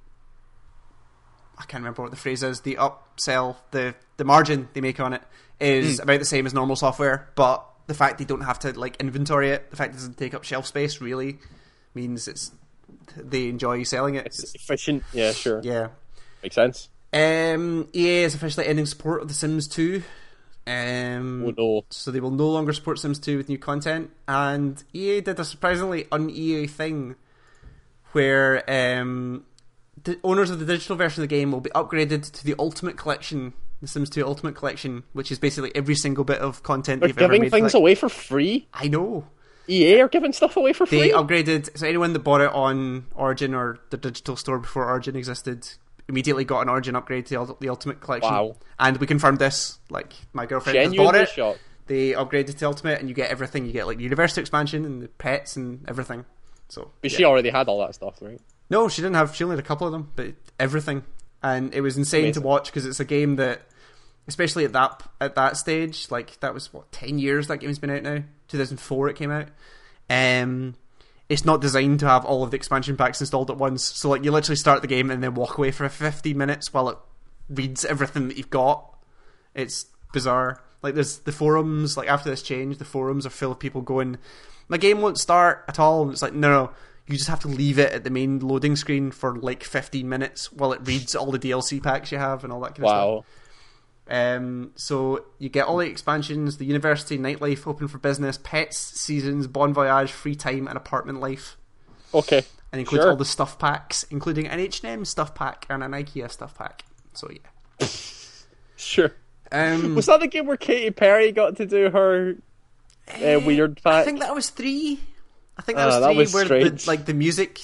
I can't remember what the phrase is. The upsell, the the margin they make on it is about the same as normal software, but the fact they don't have to like inventory it, the fact it doesn't take up shelf space, really means it's they enjoy selling it. It's efficient. Yeah, sure. yeah. Makes sense. Um, EA is officially ending support of The Sims 2. Um, Oh no. so they will no longer support Sims 2 with new content. And EA did a surprisingly un-EA thing where um, the owners of the digital version of the game will be upgraded to the Ultimate Collection, the Sims 2 Ultimate Collection, which is basically every single bit of content They're they've ever giving made. for things away for free. I know. EA are giving stuff away for They free. upgraded, so anyone that bought it on Origin or the digital store before Origin existed immediately got an Origin upgrade to the Ultimate Collection. Wow. And we confirmed this. Like, my girlfriend has bought it. shocked. They upgraded to Ultimate, and you get everything. You get, like, the University expansion and the pets and everything. So, But yeah. she already had all that stuff, right? No, she didn't have. She only had a couple of them, but everything, and it was insane Amazing. to watch because it's a game that, especially at that at that stage, like that was what ten years that game's been out now. Two thousand four, it came out. Um, it's not designed to have all of the expansion packs installed at once. So like you literally start the game and then walk away for fifteen minutes while it reads everything that you've got. It's bizarre. Like there's the forums. Like after this change, the forums are full of people going, "My game won't start at all." And it's like, no, no, you just have to leave it at the main loading screen for like 15 minutes while it reads all the DLC packs you have and all that kind of stuff. Wow. Um, so you get all the expansions, the university, nightlife, open for business, pets, seasons, bon voyage, free time, and apartment life, Okay. and includes Sure. all the stuff packs, including an H and M stuff pack and an IKEA stuff pack. So yeah. Sure. Um, Was that the game where Katy Perry got to do her uh, weird pack? I think that was three. I think that Ah, was that three. was where the, like the music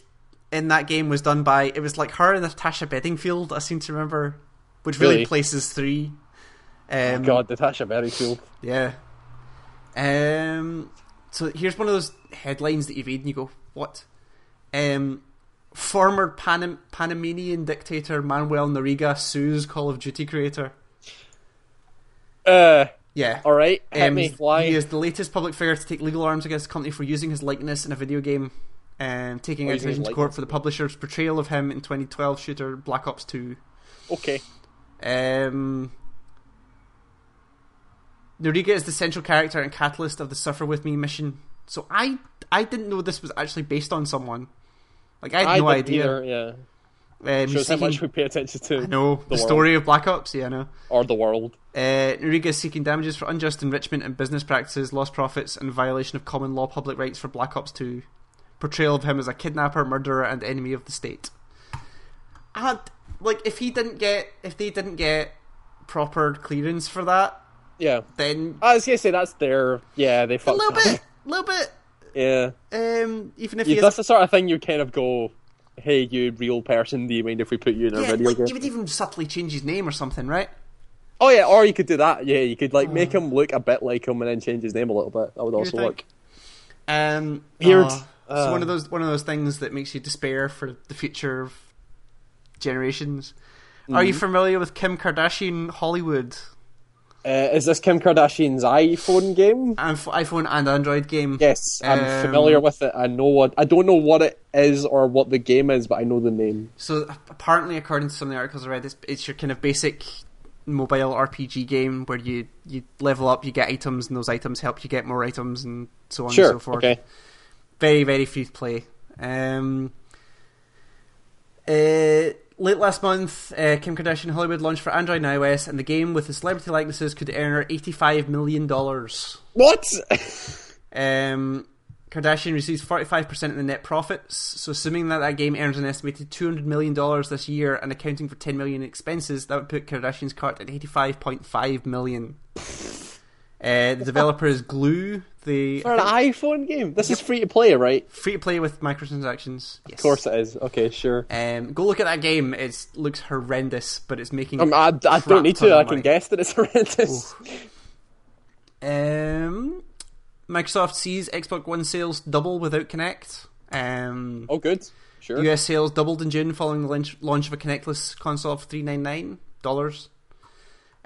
in that game was done by it was like her and Natasha Bedingfield. I seem to remember, which really, Really? places three. Um, God, Natasha Bedingfield. Yeah. Um. So here's one of those headlines that you read and you go, "What?" Um. Former Panam- Panamanian dictator Manuel Noriega sues Call of Duty creator. Uh, Yeah. all right. Um? He is the latest public figure to take legal arms against the company for using his likeness in a video game, um, taking Oh, out to court for the publisher's portrayal of him in 2012 shooter Black Ops 2. Okay. Um, Noriega is the central character and catalyst of the Suffer With Me mission. So I I didn't know this was actually based on someone. Like I had no didn't idea. Either, yeah. Um, Shows how much we pay attention to I know the, the story of Black Ops. Yeah, I know. or the world. Uh, Noriega is seeking damages for unjust enrichment and business practices, lost profits, and violation of common law public rights for Black Ops 2. Portrayal of him as a kidnapper, murderer, and enemy of the state. And like, if he didn't get, if they didn't get proper clearance for that, Yeah. then I was gonna say that's their. Yeah, they fucked a little up. bit, a little bit. Yeah. Um, even if yeah that's the sort of thing you kind of go, "Hey, you real person, do you mind if we put you in a yeah, video like, game?" you would even subtly change his name or something, right? Oh yeah, or you could do that. Yeah, you could like make him look a bit like him and then change his name a little bit. That would also work. Um, Weird. Uh. so one of those one of those things that makes you despair for the future of generations. Are Mm-hmm. you familiar with Kim Kardashian Hollywood? Uh, is this Kim Kardashian's iPhone game? iPhone and Android game. Yes, I'm Um, familiar with it. I know what I don't know what it is or what the game is, but I know the name. So apparently, according to some of the articles I read, it's, it's your kind of basic mobile RPG game where you you level up, you get items, and those items help you get more items, and so on Sure. and so forth. Okay. Very very free to play. Um, uh, late last month, uh, Kim Kardashian Hollywood launched for Android and iOS, and the game with the celebrity likenesses could earn her eighty-five million dollars. What? Um, Kardashian receives 45% of the net profits, so assuming that that game earns an estimated $200 million this year and accounting for 10 million in expenses, that would put Kardashian's cart at $85.5 million. Uh, the developer is Glu, the For an iPhone game? This is free to play, right? free to play with microtransactions. Yes. Of course it is. Okay, sure. Um, go look at that game. It looks horrendous, but it's making. Um, I, I don't need to. I can guess that it's horrendous. Um, Microsoft sees Xbox One sales double without Kinect. Um, Oh, good. Sure. US sales doubled in June following the launch, launch of a Kinectless console for three nine nine dollars.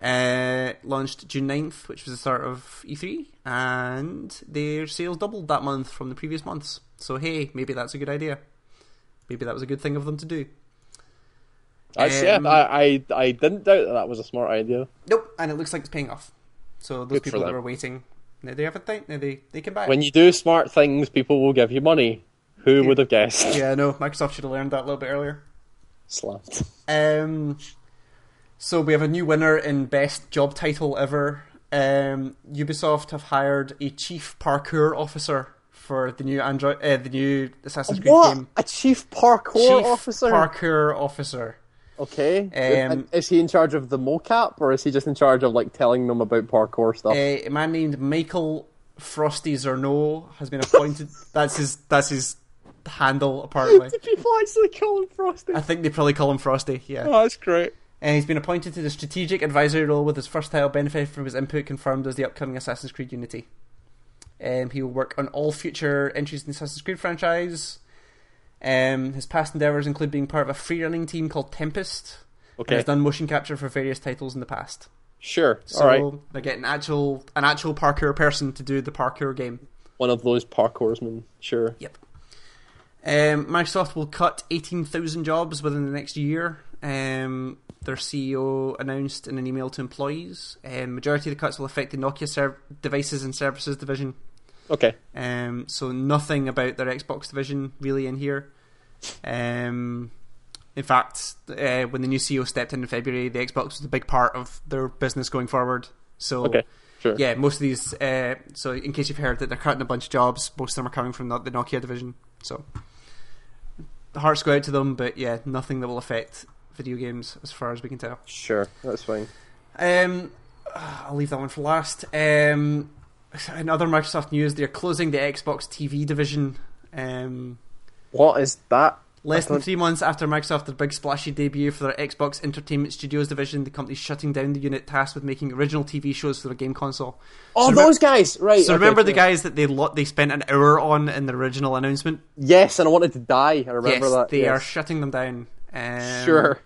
Uh, launched June 9th, which was the start of E3, and their sales doubled that month from the previous months. So hey, maybe that's a good idea. Maybe that was a good thing of them to do. That's, Um, yeah, I, I, I didn't doubt that that was a smart idea. Nope, and it looks like it's paying off. So those Good people that were waiting, now they have a thing. Now they they can buy. it. When you do smart things, people will give you money. Who would have guessed? yeah, no, Microsoft should have learned that a little bit earlier. Slapped. Um, so we have a new winner in best job title ever. Um, Ubisoft have hired a chief parkour officer for the new Android, uh, the new Assassin's Creed What? game. A chief parkour Chief officer? parkour officer. okay. Um, is he in charge of the mocap, or is he just in charge of like telling them about parkour stuff? Uh, a man named Michael Frosty Zernow has been appointed. that's his. That's his handle. Apparently, Do people actually call him Frosty? I think they probably call him Frosty. Yeah. Oh, that's great. And he's been appointed to the strategic advisory role with his first title benefiting from his input confirmed as the upcoming Assassin's Creed Unity. Um, he will work on all future entries in the Assassin's Creed franchise. Um, his past endeavours include being part of a free running team called Tempest. And Okay. has done motion capture for various titles in the past. Sure. So All right. they're getting actual an actual parkour person to do the parkour game. One of those parkoursmen. Sure. Yep. Um, Microsoft will cut 18,000 jobs within the next year. Um, their CEO announced in an email to employees. Um, majority of the cuts will affect the Nokia serv- devices and services division. Okay. Um, so nothing about their Xbox division really in here. Um, in fact, uh, when the new CEO stepped in in February, the Xbox was a big part of their business going forward. So Okay. Sure. yeah, most of these. Uh, so, in case you've heard that they're cutting a bunch of jobs, most of them are coming from the, the Nokia division. So, the hearts go out to them, but yeah, nothing that will affect video games as far as we can tell. Sure. That's fine. Um, I'll leave that one for last. Um, in other Microsoft news, they're closing the Xbox TV division. Um, What is that? Less than three months after Microsoft a big splashy debut for their Xbox Entertainment Studios division, the company's shutting down the unit tasked with making original TV shows for their game console. Oh, So those guys. Right. So okay, remember the guys that they lo- they spent an hour on in the original announcement? Yes, and I wanted to die. I remember yes, that. they yes. are shutting them down. Um, Sure.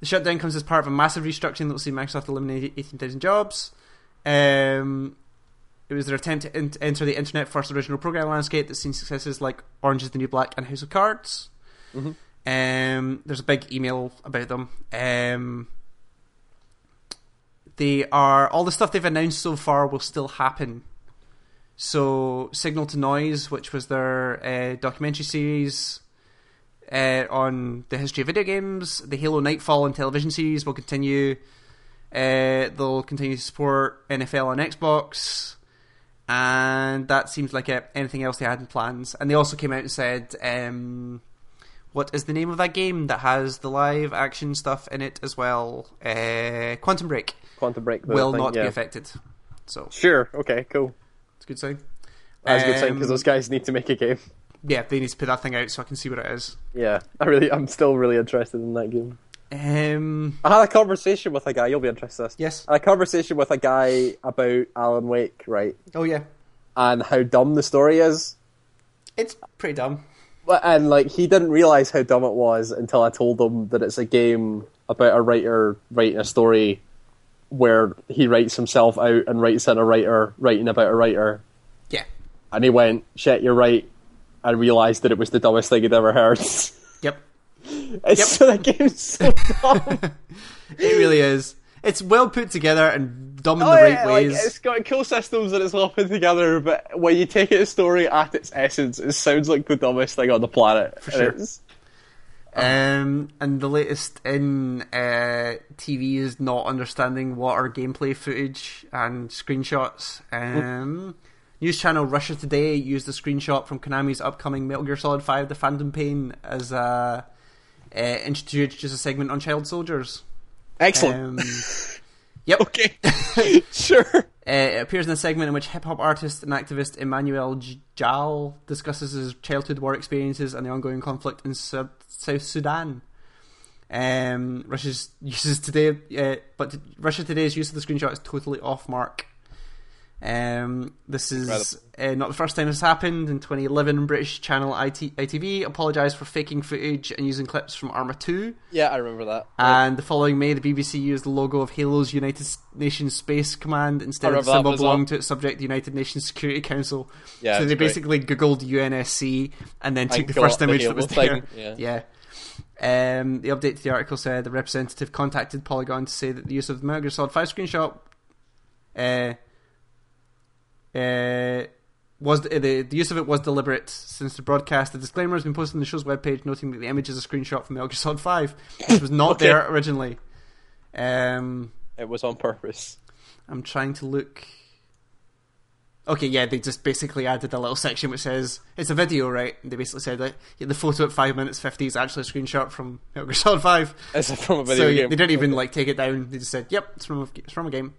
The shutdown comes as part of a massive restructuring that will see Microsoft eliminate 18,000 jobs. Um, it was their attempt to in- enter the internet first original program landscape that's seen successes like Orange is the New Black and House of Cards. Mhm. Um, there's a big email about them. Um, they are all the stuff they've announced so far will still happen. So, Signal to Noise, which was their uh, documentary series uh, on the history of video games, the Halo Nightfall and television series will continue. Uh, they'll continue to support NFL on Xbox, and that seems like it. Anything else they had in plans? And they also came out and said, um, "What is the name of that game that has the live action stuff in it as well?" Uh, Quantum Break Quantum Break will not yeah. be affected. So Sure. Okay. Cool. it's a good sign. That's a good sign because Um, those guys need to make a game. Yeah, they need to put that thing out so I can see what it is. Yeah, I really, I'm still really interested in that game. Um, I had a conversation with a guy. You'll be interested. in this. yes. I had a conversation with a guy about Alan Wake, right, Oh yeah, and how dumb the story is. it's pretty dumb. But- And like, he didn't realize how dumb it was until I told him that it's a game about a writer writing a story where he writes himself out and writes in a writer writing about a writer, Yeah. and he went, "Shit, you're right," and realised that it was the dumbest thing he'd ever heard. Yep. it's so that game's so dumb. It really is. It's well put together and dumb in Oh, the right yeah, like, ways. it's got cool systems and it's well put together, but when you take it a story at its essence, it sounds like the dumbest thing on the planet. For sure. Um, and the latest in uh, TV is not understanding what are gameplay footage and screenshots. Um, news channel Russia Today used a screenshot from Konami's upcoming Metal Gear Solid 5 The Phantom Pain as a, uh, introduced as a segment on child soldiers. Excellent. Um, yep. okay. sure. Uh, it appears in a segment in which hip hop artist and activist Emmanuel Jal discusses his childhood war experiences and the ongoing conflict in South Sudan. Um, Russia's uses today, uh, but Russia today's use of the screenshot is totally off mark. Um, this is uh, not the first time this happened. In 2011, British channel IT- ITV apologised for faking footage and using clips from Arma 2. Yeah, I remember that. And the following May, the BBC used the logo of Halo's United Nations Space Command instead of the symbol belonging to its subject, the United Nations Security Council. Yeah, so they great. basically googled UNSC and then took And the first image that was thing, there. yeah. Um, the update to the article said the representative contacted Polygon to say that the use of the Solid 5 screenshot uh, uh, was the, the the use of it was deliberate since the broadcast. The disclaimer has been posted on the show's webpage, noting that the image is a screenshot from Gear Solid Five, which was not Okay. there originally. Um, It was on purpose. I'm trying to look. Okay, yeah, they just basically added a little section which says it's a video, right? And they basically said that yeah, the photo at five minutes fifty is actually a screenshot from Metal Solid Five. It's from a video so game. they didn't even like take it down. They just said, "Yep, it's from a, it's from a game."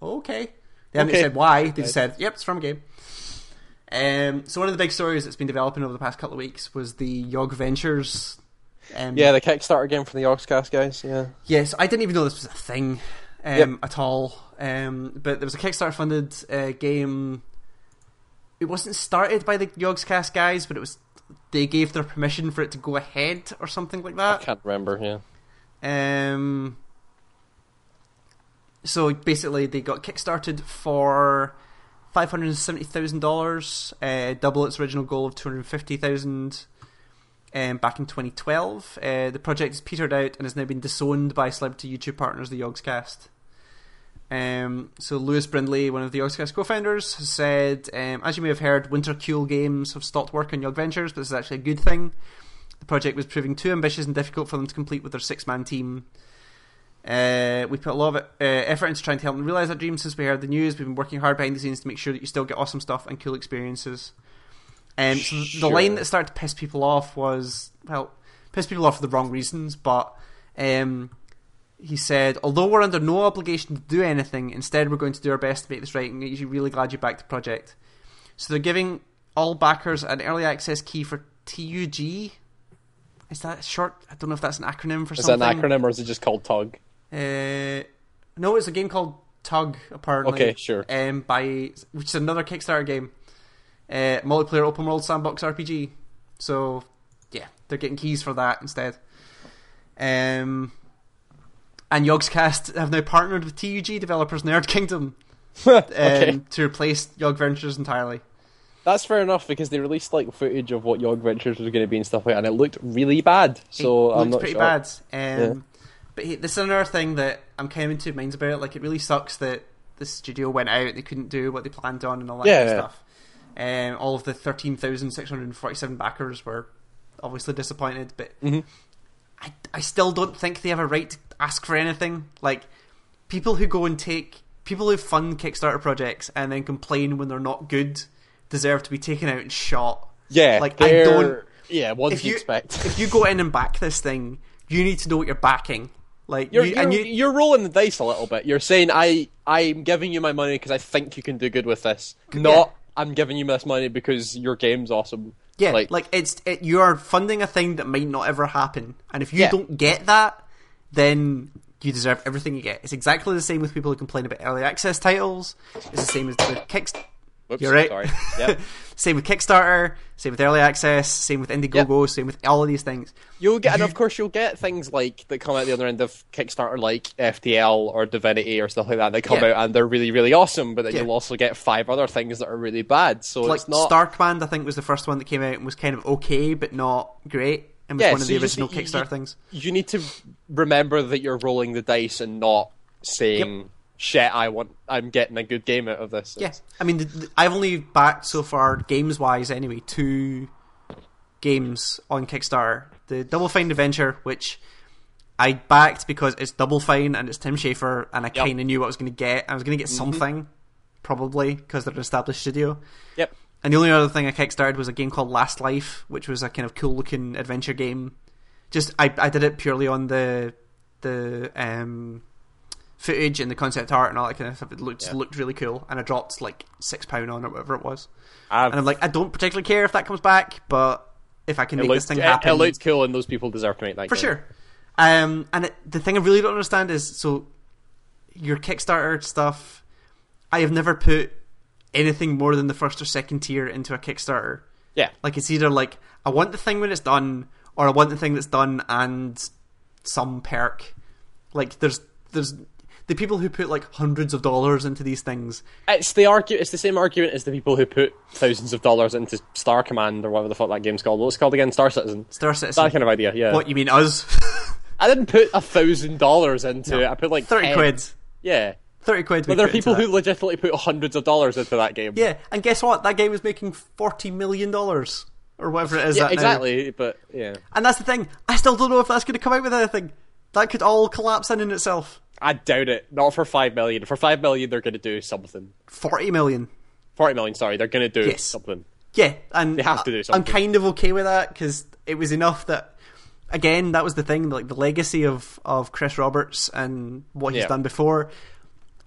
Okay. They haven't Okay. said why. They just Right. said, "Yep, it's from a game." Um, so one of the big stories that's been developing over the past couple of weeks was the Yog Ventures. Um, Yeah, the Kickstarter game from the Yogscast guys. Yeah. Yes, I didn't even know this was a thing um, Yep. at all. Um, but there was a Kickstarter funded uh, game. It wasn't started by the Yogscast guys, but it was. They gave their permission for it to go ahead or something like that. I can't remember. Yeah. Um, so basically, they got kickstarted for five hundred seventy thousand dollars, uh, double its original goal of two hundred fifty thousand. Um, back in 2012, uh, the project has petered out and has now been disowned by celebrity YouTube partners, the Yogscast. Um, so Lewis Brindley, one of the Yogscast co-founders, has said, um, as you may have heard, Winterkewl Games have stopped work on Yog Ventures, but this is actually a good thing. The project was proving too ambitious and difficult for them to complete with their six-man team. Uh, we put a lot of uh, effort into trying to help them realize that dream since we heard the news. We've been working hard behind the scenes to make sure that you still get awesome stuff and cool experiences. Um, so the line that started to piss people off was well, piss people off for the wrong reasons, but um, he said, although we're under no obligation to do anything, instead we're going to do our best to make this right, and we're really glad you backed the project. So they're giving all backers an early access key for TUG. Is that short? I don't know if that's an acronym for something. Is that an acronym or is it just called TUG? Uh, no, it's a game called Tug. Apparently, Okay, sure. Um, by which is another Kickstarter game, uh, multiplayer open world sandbox RPG. So, yeah, they're getting keys for that instead. Um, and Yogscast have now partnered with TUG developers Nerd Kingdom um, okay. to replace Yog Ventures entirely. That's fair enough because they released like footage of what Yog Ventures was going to be and stuff like that, and it looked really bad. So it I'm not pretty sure. bad. Um, Yeah. But he, this is another thing that I'm kind of into minds about. Like, it really sucks that the studio went out; they couldn't do what they planned on and all that Yeah, kind of yeah. stuff. Um, all of the thirteen thousand six hundred forty-seven backers were obviously disappointed, but Mhm. I, I still don't think they have a right to ask for anything. Like, people who go and take people who fund Kickstarter projects and then complain when they're not good deserve to be taken out and shot. Yeah, Like, I don't- Yeah, what do you you expect? if you go in and back this thing, you need to know what you're backing. Like You're, you, you're, and you, you're rolling the dice a little bit. You're saying I I'm giving you my money because I think you can do good with this. Not I'm giving you this money because your game's awesome. yeah, like, like, it's it, you are funding a thing that might not ever happen, and if you Yeah. don't get that, then you deserve everything you get. It's exactly the same with people who complain about early access titles. It's the same as with Kicks. whoops, You're right. Sorry. Yep. Same with Kickstarter, same with early access, same with Indiegogo, same with all of these things. You'll get, and of course, you'll get things like that come out the other end of Kickstarter, like FTL or Divinity or stuff like that. They come Yeah. out and they're really, really awesome. But then Yeah. you'll also get five other things that are really bad. So like it's not. Star Command, I think was the first one that came out and was kind of okay, but not great, and was Yeah, one of the original Kickstarter you- things. you need to remember that you're rolling the dice and not saying shit. I want. I'm getting a good game out of this. Yeah, I mean, th- th- I've only backed so far, games wise anyway, two games on Kickstarter. The Double Fine Adventure, which I backed because it's Double Fine and it's Tim Schafer, and I Yep. kind of knew what I was going to get. I was going to get something, probably, because they're an established studio. Yep. And the only other thing I kickstarted was a game called Last Life, which was a kind of cool looking adventure game. Just I, I did it purely on the the um, footage and the concept art and all that kind of stuff. It looked Yeah. looked really cool, and I dropped like six pound on it, whatever it was. I've, And I'm like, I don't particularly care if that comes back, but if I can make looks, this thing it, happen, it looks cool, and those people deserve to make that for game. sure. Um, and it, the thing I really don't understand is so your Kickstarter stuff. I have never put anything more than the first or second tier into a Kickstarter. Yeah. Like it's either like I want the thing when it's done, or I want the thing that's done and some perk. Like there's there's the people who put like hundreds of dollars into these things. It's the argu- It's the same argument as the people who put thousands of dollars into Star Command or whatever the fuck that game's called. What's it called again? Star Citizen. Star Citizen. That kind of idea. Yeah. What you mean us? I didn't put a thousand dollars into it. I put like Thirty 10. quid. Yeah. Thirty quid. But there are people who legitimately put hundreds of dollars into that game. Yeah, and guess what? That game is making forty million dollars or whatever it is. Yeah, that now. exactly. But yeah, And that's the thing. I still don't know if that's going to come out with anything. That could all collapse in in itself. I doubt it. Not for five million. For five million, they're going to do something. Forty million. Forty million. Sorry, they're going to do Yes. something. Yeah, and They have to do something. I'm kind of okay with that because it was enough that. Again, that was the thing, like the legacy of, of Chris Roberts and what he's Yeah. done before.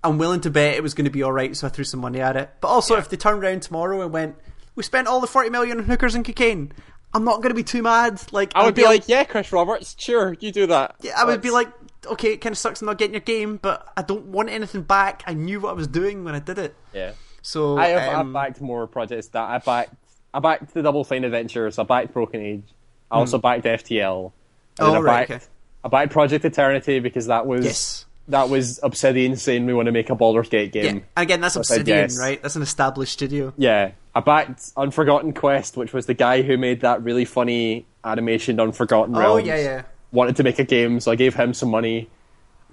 I'm willing to bet it was going to be all right, so I threw some money at it. But also, Yeah. if they turned around tomorrow and went, "We spent all the forty million on hookers and cocaine," I'm not going to be too mad. Like I would be like, yeah, Chris Roberts, sure, you do that. Yeah, I would be like, okay, it kind of sucks I'm not getting your game, but I don't want anything back. I knew what I was doing when I did it. yeah. So I have um, I've backed more projects that I backed. I backed the Double Fine Adventures. I backed Broken Age. I also backed FTL. And Hmm. Oh, then I right, backed, okay. I backed Project Eternity because that was Yes. that was Obsidian saying we want to make a Baldur's Gate yeah, game. and again, that's I Obsidian, yes. right? That's an established studio. Yeah, I backed Unforgotten Quest, which was the guy who made that really funny animation Unforgotten Oh Realms. Oh yeah, yeah. Wanted to make a game, so I gave him some money.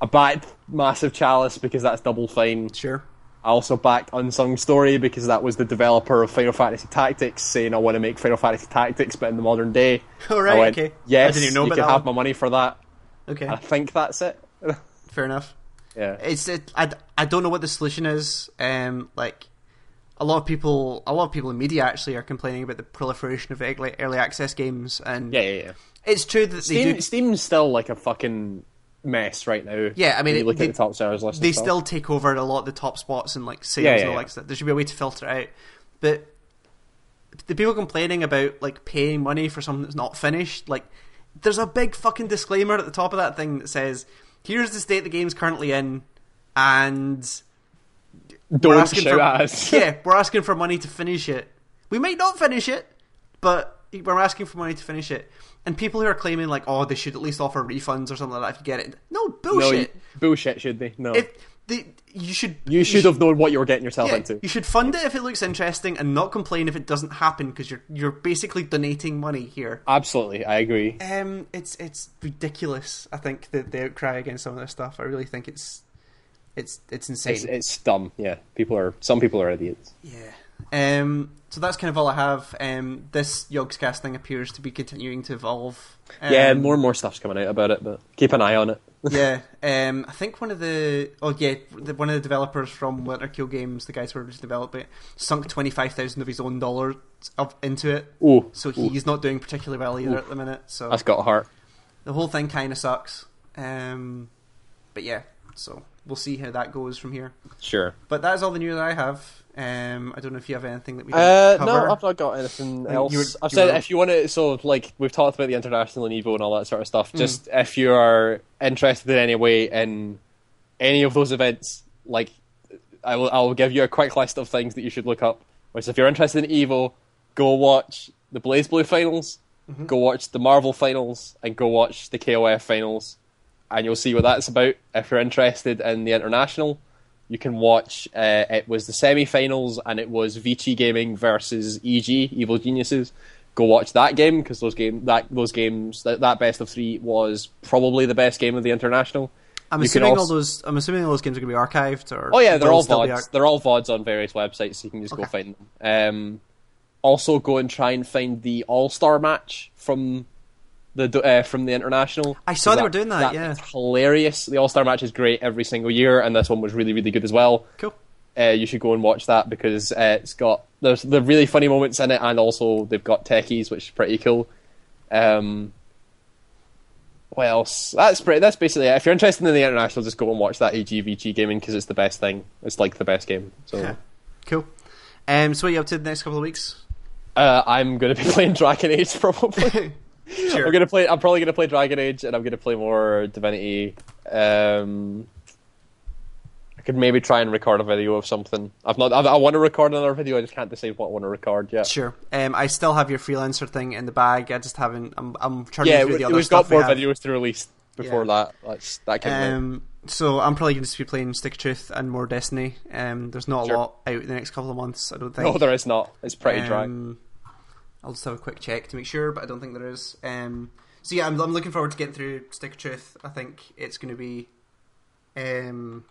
I backed Massive Chalice because that's Double Fine. Sure. I also backed Unsung Story because that was the developer of Final Fantasy Tactics saying I want to make Final Fantasy Tactics but in the modern day. Oh, right, went, okay. Yes, I didn't even know you can have one." my money for that. Okay, I think that's it. fair enough. yeah. It's it. I, I don't know what the solution is. Um, like a lot of people, a lot of people in media actually are complaining about the proliferation of early, early access games, and Yeah, yeah, yeah. It's true that they Steam, do. Steam's still like a fucking mess right now. Yeah, I mean, it- look they- at the top sellers list. they still take over a lot of the top spots and like sales Yeah, yeah, and all yeah. that stuff. There should be a way to filter it out. But the people complaining about like paying money for something that's not finished, like there's a big fucking disclaimer at the top of that thing that says, "Here's the state the game's currently in," and don't shout for at us. yeah, we're asking for money to finish it. We might not finish it, but we're asking for money to finish it. And people who are claiming like, oh, they should at least offer refunds or something like that if you get it. No no, bullshit. you- bullshit. Should they? No, if you should you should have known what you were getting yourself yeah, into. you should fund it if it looks interesting and not complain if it doesn't happen because you're you're basically donating money here. Absolutely, I agree. Um, it's it's ridiculous. I think that the outcry against some of this stuff. I really think it's it's it's insane. It's, it's dumb. Yeah, people are. Some people are idiots. Yeah. Um. So that's kind of all I have. Um. This Yogscast thing appears to be continuing to evolve. Um, yeah, more and more stuff's coming out about it, but keep an eye on it. yeah. Um. I think one of the oh yeah the, one of the developers from Winterkewl Games, the guys who were to develop it, sunk twenty five thousand of his own dollars of, into it. Ooh, So he's not doing particularly well either at the minute. So that's got a heart. the whole thing kind of sucks. Um. But yeah. So we'll see how that goes from here. Sure. But that is all the news that I have. Um. I don't know if you have anything that we Uh, no, I've not got anything else. you were- I've said were- if you want to, so like we've talked about the international and Evo and all that sort of stuff. Mm. Just if you are interested in any way in any of those events, like I will, I will give you a quick list of things that you should look up. Which, if you're interested in Evo, go watch the BlazBlue finals, Mm-hmm. go watch the Marvel finals, and go watch the KOF finals, and you'll see what that's about. If you're interested in the international, you can watch. Uh, it was the semi-finals, and it was Vici Gaming versus EG Evil Geniuses. Go watch that game because those game that those games that, that best of three was probably the best game of the international. I'm You assuming all those. I'm assuming all those games are going to be archived, or Oh yeah, they're all vods. ar- They're all vods on various websites, so you can just go find them. Um, also, go and try and find the All Star match from the uh, from the international. I saw they were doing that, yeah. is hilarious. The All Star match is great every single year, and this one was really really good as well. cool. Uh, you should go and watch that because uh, it's got there's the really funny moments in it, and also they've got techies, which is pretty cool. Um, what else? That's pretty. That's basically it. If you're interested in the international, just go and watch that AGVG gaming because it's the best thing. It's like the best game. So Yeah. Cool. Um, so what are you up to the next couple of weeks? uh, I'm going to be playing Dragon Age probably. Sure. I'm gonna play. I'm probably gonna play Dragon Age, and I'm gonna play more Divinity. Um, I could maybe try and record a video of something. I've not. I, I want to record another video. I just can't decide what I want to record yet. Sure. Um, I still have your freelancer thing in the bag. I just haven't. I'm. I'm turning Yeah, through we, the other we've stuff got more we videos to release before Yeah. that. That's that can. Um, so I'm probably going to be playing Stick Truth and more Destiny. Um, there's not a Sure. lot out the next couple of months. I don't think. no, there is not. It's pretty dry. I'll just have a quick check to make sure, but I don't think there is. Um, so yeah, I'm, I'm looking forward to getting through Stick of Truth. I think it's going to be. Um,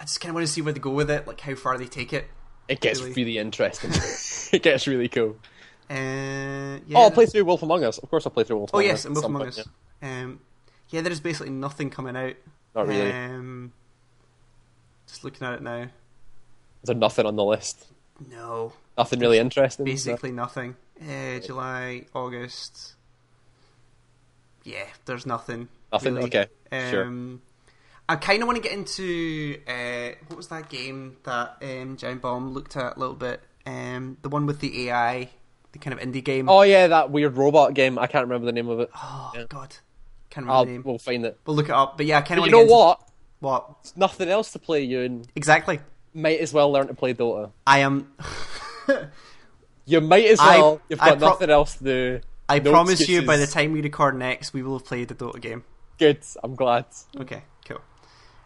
I just kind of want to see where they go with it, like how far they take it. It gets really- really interesting. it gets really cool. Uh, yeah. Oh, I'll play through Wolf Among Us. Of course, I'll play through Wolf Oh Among yes, Us. and at Wolf Among point, Us. Um, yeah, there's basically nothing coming out. Not really. Um, just looking at it now. Is there nothing on the list? No, Nothing really interesting. basically nothing. Uh, July, August. Yeah, there's nothing. Nothing? really. Okay, sure. Um, I kind of want to get into uh, what was that game that um, Giant Bomb looked at a little bit. Um, the one with the AI, the kind of indie game. Oh yeah, that weird robot game. I can't remember the name of it. Oh, yeah. God, can't remember I'll, the name. we'll find it. We'll look it up. But yeah, I kind of you want know get into what? what nothing else to play. You and exactly. might as well learn to play Dota. I am. You might as I- well. You've got pro- nothing else to do. I No promise you, by the time we record next, we will have played the Dota game. Good. I'm glad. Okay, cool.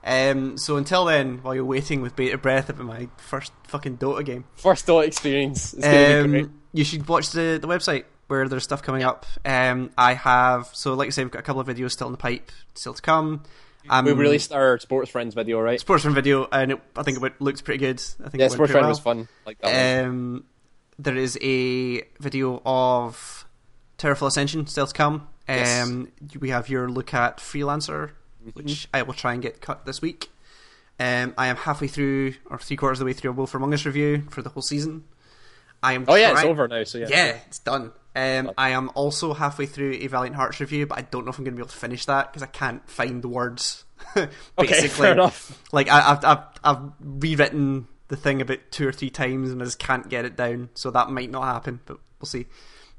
Um, so until then, while you're waiting with bated breath about my first fucking Dota game, First Dota experience. It's gonna be great. um, you should watch the, the website where there's stuff coming up. Um, I have so like I said, we've got a couple of videos still in the pipe, still to come. Um, We released our Sportsfriends video, right? sportsman video, and it, I think it looked pretty good. I think Yeah, it sports friend well. was fun. Like that. Um, there is a video of TowerFall Ascension still to come. Yes. Um, we have your look at Freelancer, Mm-hmm. which I will try and get cut this week. Um, I am halfway through, or three quarters of the way through a Wolf Among Us review for the whole season. I am. oh yeah, it's over now. So yeah. Yeah, it's done. Um, I am also halfway through a Valiant Hearts review, but I don't know if I'm going to be able to finish that because I can't find the words. Okay, Basically, fair enough. like I, I've, I've I've rewritten the thing about two or three times and I just can't get it down, so that might not happen. But we'll see.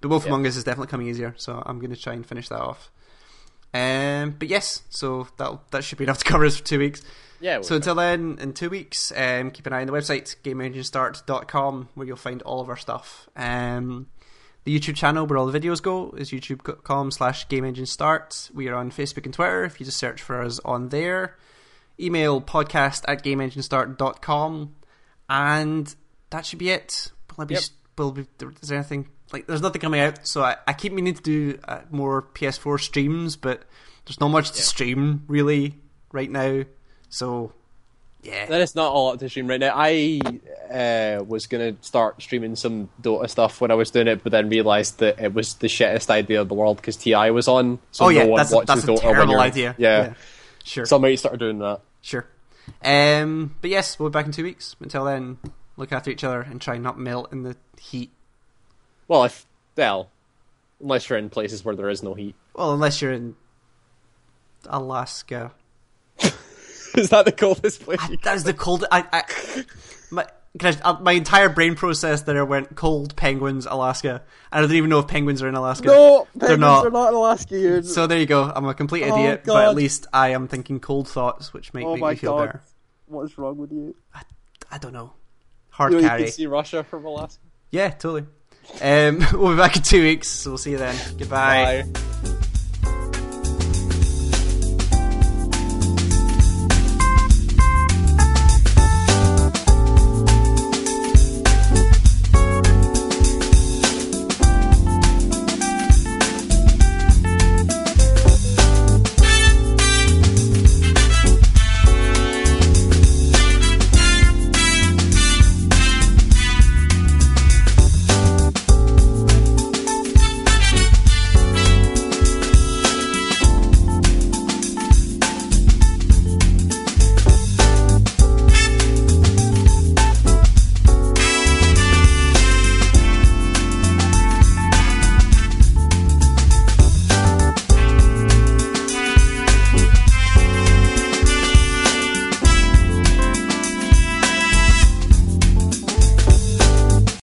But Wolf Yeah. Among Us is definitely coming easier, so I'm going to try and finish that off. Um, but yes, so that that should be enough to cover us for two weeks. Yeah. So until then, in two weeks, um, keep an eye on the website, GameEngineStart.com, where you'll find all of our stuff. Um, the YouTube channel where all the videos go is youtube.com slash GameEngineStart. We are on Facebook and Twitter, if you just search for us on there. Email podcast at GameEngineStart.com. And that should be it. Will I be, Yep. will be, is there anything? Like, there's nothing coming out, so I, I keep meaning to do uh, more PS4 streams, but there's not much to Yeah. stream, really, right now. So, yeah. Then it's not all up to stream right now. I uh, was gonna start streaming some Dota stuff when I was doing it, but then realised that it was the shittest idea of the world because Ti was on. So oh yeah, no one that's a, watches that's a Dota terrible idea. Yeah. sure, So I might start doing that. sure. Um, but yes, we'll be back in two weeks. Until then, look after each other and try not melt in the heat. Well, if well, unless you're in places where there is no heat. Well, unless you're in Alaska. is that the coldest place? I, You that is the coldest. I, I my can I, uh, my entire brain process there went cold penguins Alaska. And I don't even know if penguins are in Alaska. no, They're not. They're not in Alaska. You're... So there you go. I'm a complete Oh, idiot, but at least I am thinking cold thoughts, which make, oh make my me feel god, better. what's wrong with you? I don't know. Hard You, know, you can see Russia from Alaska. Yeah, totally. Um, we'll be back in two weeks, so we'll see you then. Goodbye. Bye.